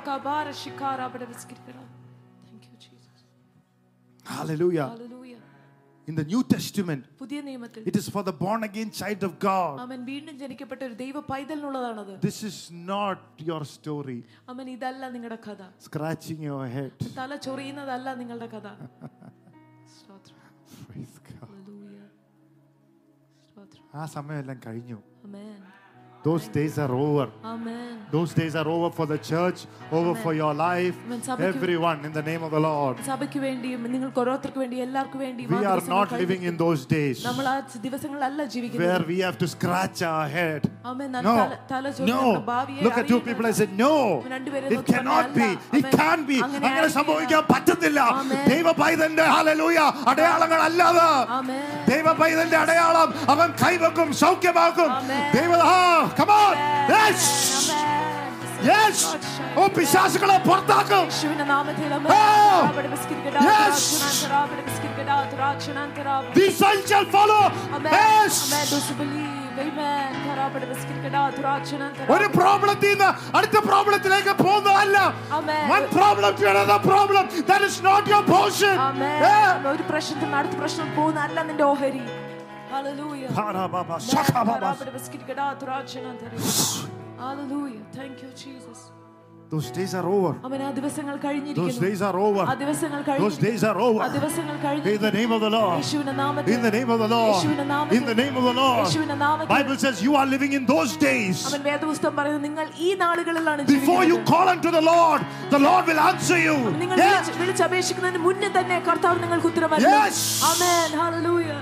bo, ho, ho, te, re. Te, pe, ke, re, he, he. Soto, bo, shata, ba, ha. He, he, he, he, oh. Thank you, Jesus. Hallelujah. Hallelujah. In the New Testament, പുതിയ നിയമത്തിൽ it is for the born again child of God. അവൻ വീണ്ടും ജനിക്കപ്പെട്ട ഒരു ദൈവ പൈതലിനുള്ളതാണത് This is not your story. അവൻ ഇതല്ല നിങ്ങളുടെ കഥ Scratching your head. തല ചൊറിയുന്നതല്ല നിങ്ങളുടെ കഥ സ്തോത്രം. Praise God. Hallelujah. സ്തോത്രം. ആ സമയമെല്ലാം കഴിഞ്ഞു Amen. Those days are over. Amen Those days are over for the church, over for your life, Amen. സഭയ്ക്ക് everyone in the name of the Lord. സഭയ്ക്ക് വേണ്ടിയും നിങ്ങൾക്ക് ഓരോരുത്തർക്ക് വേണ്ടി എല്ലാവർക്കും വേണ്ടി We are not living in those days നമ്മൾ ആ ദിവസങ്ങളല്ല where ജീവിക്കുന്നത് we have to scratch our head. ആമേൻ നാം No, തല- തല ചുമന്ന് no. നമ്മുടെ ഭാവിയെ Look at two people and say, No, രണ്ടുപേരെ it നോക്കി cannot be. പറഞ്ഞല്ല. It Amen. can't be. അങ്ങനെ അങ്ങനെ ആയിരിക്കില്ല. സംഭവിക്കാൻ പറ്റത്തില്ല Amen. ദൈവ പൈതന്റെ ഹല്ലേലൂയ അടയാളങ്ങൾ അല്ലാതെ ആമേൻ ദൈവ പൈതന്റെ അടയാളം അവൻ കൈവെക്കും സൗഖ്യമാക്കും Amen. ദൈവ come on yes yes ഓ പിശാസുകളെ പുറത്താക്കും യേശുവിന്റെ നാമത്തിൽ Oh! Yes! These signs shall follow. Yes. ഒരു പ്രോബ്ലത്തിൽ നിന്ന് അടുത്ത പ്രോബ്ലത്തിലേക്ക് പോകുന്നതല്ല Amen. one problem to another problem that is not your portion Yeah. ഒരു പ്രശ്നത്തിൽ നിന്ന് അടുത്ത പ്രശ്നം പോകുന്നതല്ല നിന്റെ ഓഹരി Hallelujah. Hallelujah. Thank you, Jesus. Those days are over. Those days are over. Those days are over. In the name of the Lord. In the name of the Lord. In the name of the Lord. Bible says you are living in those days. Before you call unto the Lord, the Lord will answer you. Yes. Yes. Amen. Hallelujah.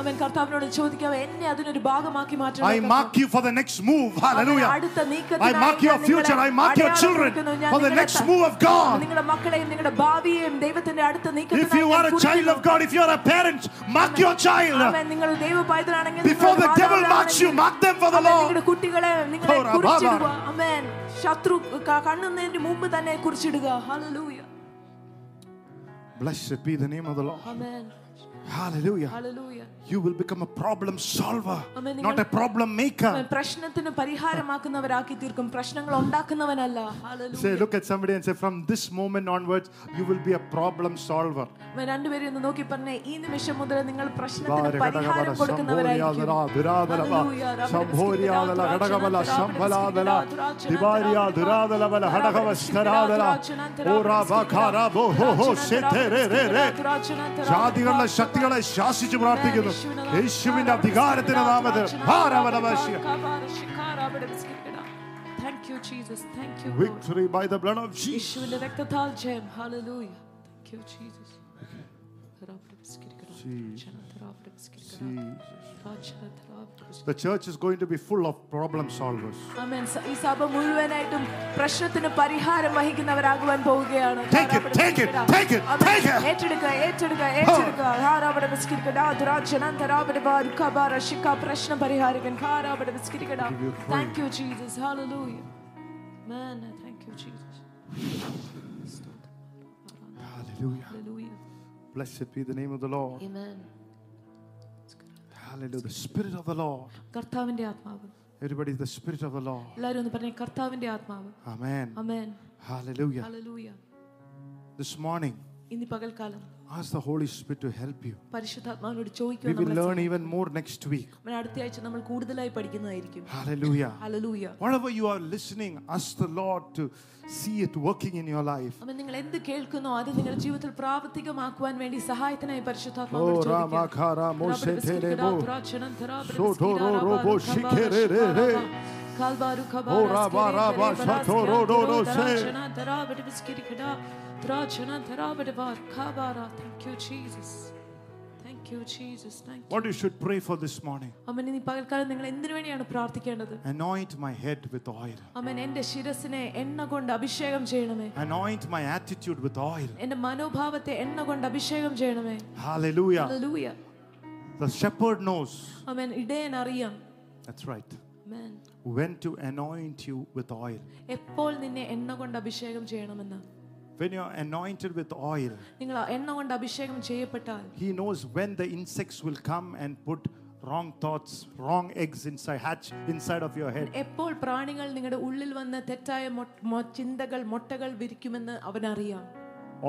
അവൻ കർത്താവിനോട് ചോദിക്കാവേ എന്നെ അതിനൊരു ഭാഗമാക്കി മാറ്റണം I mark you for the next move. Hallelujah. അടുത്ത I നീക്കത്തിനായി mark your ഞാൻ future. I നിങ്ങളെ mark your children അടയാളപ്പെടുത്തുന്നു. ഞാൻ for the നിങ്ങളെ next ത- move of God. നിങ്ങളുടെ മക്കളെയും നിങ്ങളുടെ ഭാവിയെയും ദൈവത്തിന്റെ അടുത്ത If നീക്കത്തിനായി you ഞാൻ are a child കുറിക്കുന്നു. of God, if you are a parent, mark your child. ആമേൻ. നിങ്ങൾ ദൈവ പൈതലാണെങ്കിൽ Before നിങ്ങൾ the devil marks you, മാതാപിതാക്കളാണെങ്കിൽ mark them for the amen. Lord. നിങ്ങളുടെ കുട്ടികളെ നിങ്ങളെ Oh, Rababa. കുറിച്ചിടുക അമേൻ ശത്രു ക- കാണുന്നതിന് മുമ്പ് തന്നെ കുറിച്ചിടുക hallelujah Blessed be the name of the Lord. Amen Hallelujah. Hallelujah You will become a problem solver, Amen. not a problem maker. ആമേൻ. പ്രശ്നത്തിന് പരിഹാരമാക്കുന്നവരാക്കി തീർക്കും പ്രശ്നങ്ങൾ ഉണ്ടാക്കുന്നവനല്ല Say, hallelujah look at somebody and say, from this moment onwards, you will be a problem solver. ആമേൻ. രണ്ടുപേരും ഒന്ന് നോക്കി പറഞ്ഞേ ഈ നിമിഷം മുതൽ നിങ്ങൾ പ്രശ്നത്തിന് പരിഹാരം കൊടുക്കുന്നവരായിരിക്കും ജാതികളുടെ ശക്തികളെ ശാസിച്ചു പ്രാർത്ഥിക്കുന്നു യേശുവിന്റെ അധികാരത്തിന്റെ നാമത്തിൽ ഭാരവനവശ്യ Thank you, Jesus. Thank you, Lord. Victory by the blood of Jesus. യേശുവിന്റെ രക്തത്താൽ ജയം hallelujah Thank you, Jesus. The church is going to be full of problem solvers. ആമേൻ. സ- ഈ സഭ മുഴുവനായിട്ടും പ്രശ്നത്തിന് പരിഹാരം വഹിക്കുന്നവരാകുവാൻ പോവുകയാണ് Take it, take it, take it, amen. take it. ഏറ്റെടുക്കുക ഏറ്റെടുക്കുക ഏറ്റെടുക്കുക ഹാരാബട ബിസ്കിരിക്കട ദുരാജനന്തരാബട ബാരുക്കബാര ശിക്ക പ്രശ്ന പരിഹാരകൻ ഹാരാബട ബിസ്കിരിക്കട thank you Jesus hallelujah Man, thank you, Jesus. Hallelujah. Hallelujah. Blessed be the name of the Lord. Amen. Hallelujah. The Spirit of the Lord. കർത്താവിന്റെ ആത്മാവ് Everybody, the Spirit of the Lord. എല്ലാവരും ഒന്ന് പറഞ്ഞേ കർത്താവിന്റെ ആത്മാവ് Amen. Amen Hallelujah. Hallelujah This morning, ഇന്ന് പകൽക്കാലം ask the Holy Spirit to help you. പരിശുദ്ധാത്മാവിനോട് We ചോദിക്കുക will learn even more next week. അടുത്ത ആഴ്ച നമ്മൾ കൂടുതലായി പഠിക്കുന്നതായിരിക്കും Hallelujah. Hallelujah Whatever you are listening, ask the Lord to see it working in your life. അമ്മ നിങ്ങൾ എന്ത് കേൾക്കുന്നോ അത് നിങ്ങളുടെ ജീവിതത്തിൽ പ്രാവർത്തികമാക്കുവാൻ വേണ്ടി സഹായത്തിനായി Oh, പരിശുദ്ധാത്മാവോട് ചോദിക്കുക. Ramakara Mose rabid biscuit Terebo. കിടാ, തുറാച്ചനം, തെറാബിഡ് Soto biscuit ro ro ആരാബാ, bo റുഖബാ, shikere re റുഷിക്കാ, re. റാബാ. കാൽബാരു ഖബാ, Oh, റസ്കെരെ, rabba, rabba, തെരെ, shato ബറാസ്കിയാ, ro ro ro തുറോ, se. തറാച്ചന, തെറാബിഡ് biscuit കിടാ, തുറാച്ചന, തെറാബിഡ് bar, ഖബാറ. Thank you, Jesus. Thank you, Jesus. Thank you. What you should pray for this morning അമ്മൻ ഈ പകൽക്കാലം നിങ്ങൾ എന്തിനു വേണ്ടിയാണ് പ്രാർത്ഥിക്കേണ്ടത് anoint my head with oil, അമ്മൻ എന്റെ ശിരസിനെ എണ്ണ കൊണ്ട് അഭിഷേകം ചെയ്യണമേ anoint my attitude with oil. എന്റെ മനോഭാവത്തെ എണ്ണ കൊണ്ട് അഭിഷേകം ചെയ്യണമേ Hallelujah. Hallelujah The shepherd knows, അമ്മൻ ഇടയൻ അറിയാം that's right, Amen. when to anoint you with oil. എപ്പോൾ നിന്നെ എണ്ണ കൊണ്ട് അഭിഷേകം ചെയ്യണമെന്ന് When you're anointed with oil, നിങ്ങൾ ആ എണ്ണ കൊണ്ട് അഭിഷേകം ചെയ്യപ്പെട്ടാൽ He knows when the insects will come and put wrong thoughts, wrong eggs inside, hatch inside of your head. എപ്പോൾ പ്രാണികൾ നിങ്ങളുടെ ഉള്ളിൽ വന്ന് തെറ്റായ മൊ- മൊ- ചിന്തകൾ മുട്ടകൾ വിരിക്കുമെന്ന് അവനറിയാം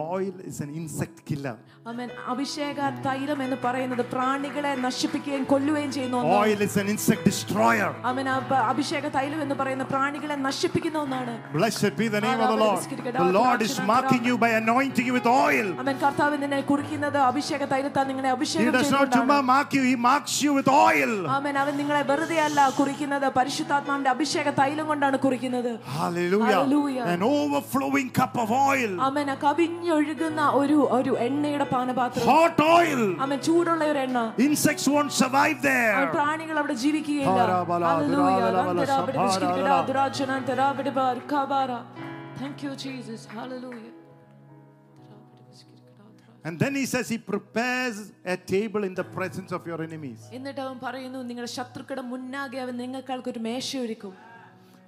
Oil is an insect killer amen അഭിഷേക തൈലം എന്ന് പറയുന്നത് പ്രാണികളെ നശിപ്പിക്കുകയും കൊല്ലുകയും ചെയ്യുന്ന oil is an insect destroyer amen അഭിഷേക തൈലം എന്ന് പറയുന്ന പ്രാണികളെ നശിപ്പിക്കുന്ന ഒന്നാണ്. Blessed be the name of the Lord the Lord is marking you by anointing you with oil amen കർത്താവ് നിന്നെ കുറിക്കുന്നത് അഭിഷേക തൈലത്താൽ നിങ്ങളെ അഭിഷേകം ചെയ്യുന്നു ഹി ഡസ് നോട്ട് ചുമ്മാ mark you he marks you with oil amen അവൻ നിങ്ങളെ വെറുതെ അല്ല കുറിക്കുന്നത്. പരിശുദ്ധാത്മാവിന്റെ അഭിഷേക തൈലം കൊണ്ടാണ് കുറിക്കുന്നത്. Hallelujah hallelujah an overflowing cup of oil. Amen കവിഞ്ഞ കവിഞ്ഞൊഴുകുന്ന ഒരു ഒരു എണ്ണയുടെ പാനപാത്രം Hot oil. ആമേൻ ചൂടുള്ള ഒരു എണ്ണ Insects won't survive അവൻ there. പ്രാണികൾ അവിടെ ജീവിക്കുകയില്ല ഹാരാബല, Hallelujah. ധരാബല, രന്തരാബിഡ സംഹാരാബല. വിഷ്കിരികിട, ദുരാജന, തെരാബിഡ bar, കബാര. Thank you, Jesus. Hallelujah. And then He says He prepares a table in the presence of your enemies. എന്നിട്ട് അവൻ പറയുന്നു നിങ്ങളുടെ ശത്രുക്കളുടെ മുന്നാകെ അവൻ നിങ്ങൾക്കാൾക്ക് ഒരു മേശ ഒരുക്കും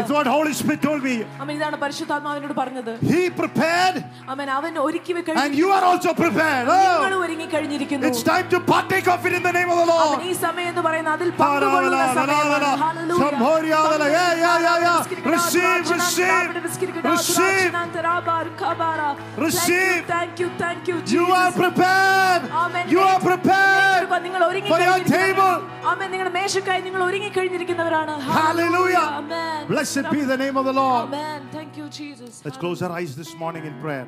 It's what Holy Spirit told me. അവൻ ഇതാണ് പരിശുദ്ധാത്മാവിനോട് പറഞ്ഞത് He prepared അവൻ അവൻ ഒരുക്കി and കഴിഞ്ഞു you are also prepared. നിങ്ങൾ Oh, ഒരുങ്ങി കഴിഞ്ഞിരിക്കുന്നു it's time to partake of it in the name of the അവൻ Lord. ഈ സമയം എന്ന് പറയുന്ന അതിൽ പങ്കുകൊള്ളുന്ന സമയമാണ്. Hallelujah. Sambhoriadala. Yeah, yeah, yeah, yeah. Receive, receive, receive. Receive. Thank you, thank you, You are Jesus. prepared. Amen. You are prepared. ഏറ്റെടുക്കുക. നിങ്ങൾ ഒരുങ്ങി for your കഴിഞ്ഞിരിക്കുന്നവരാണ്. table. ആമേൻ. നിങ്ങളുടെ മേശക്കായി നിങ്ങൾ ഒരുങ്ങി കഴിഞ്ഞിരിക്കുന്നവരാണ് Hallelujah. Amen. Blessed be the name of the Lord. Amen. Thank you, Jesus. Let's close our eyes this morning in prayer.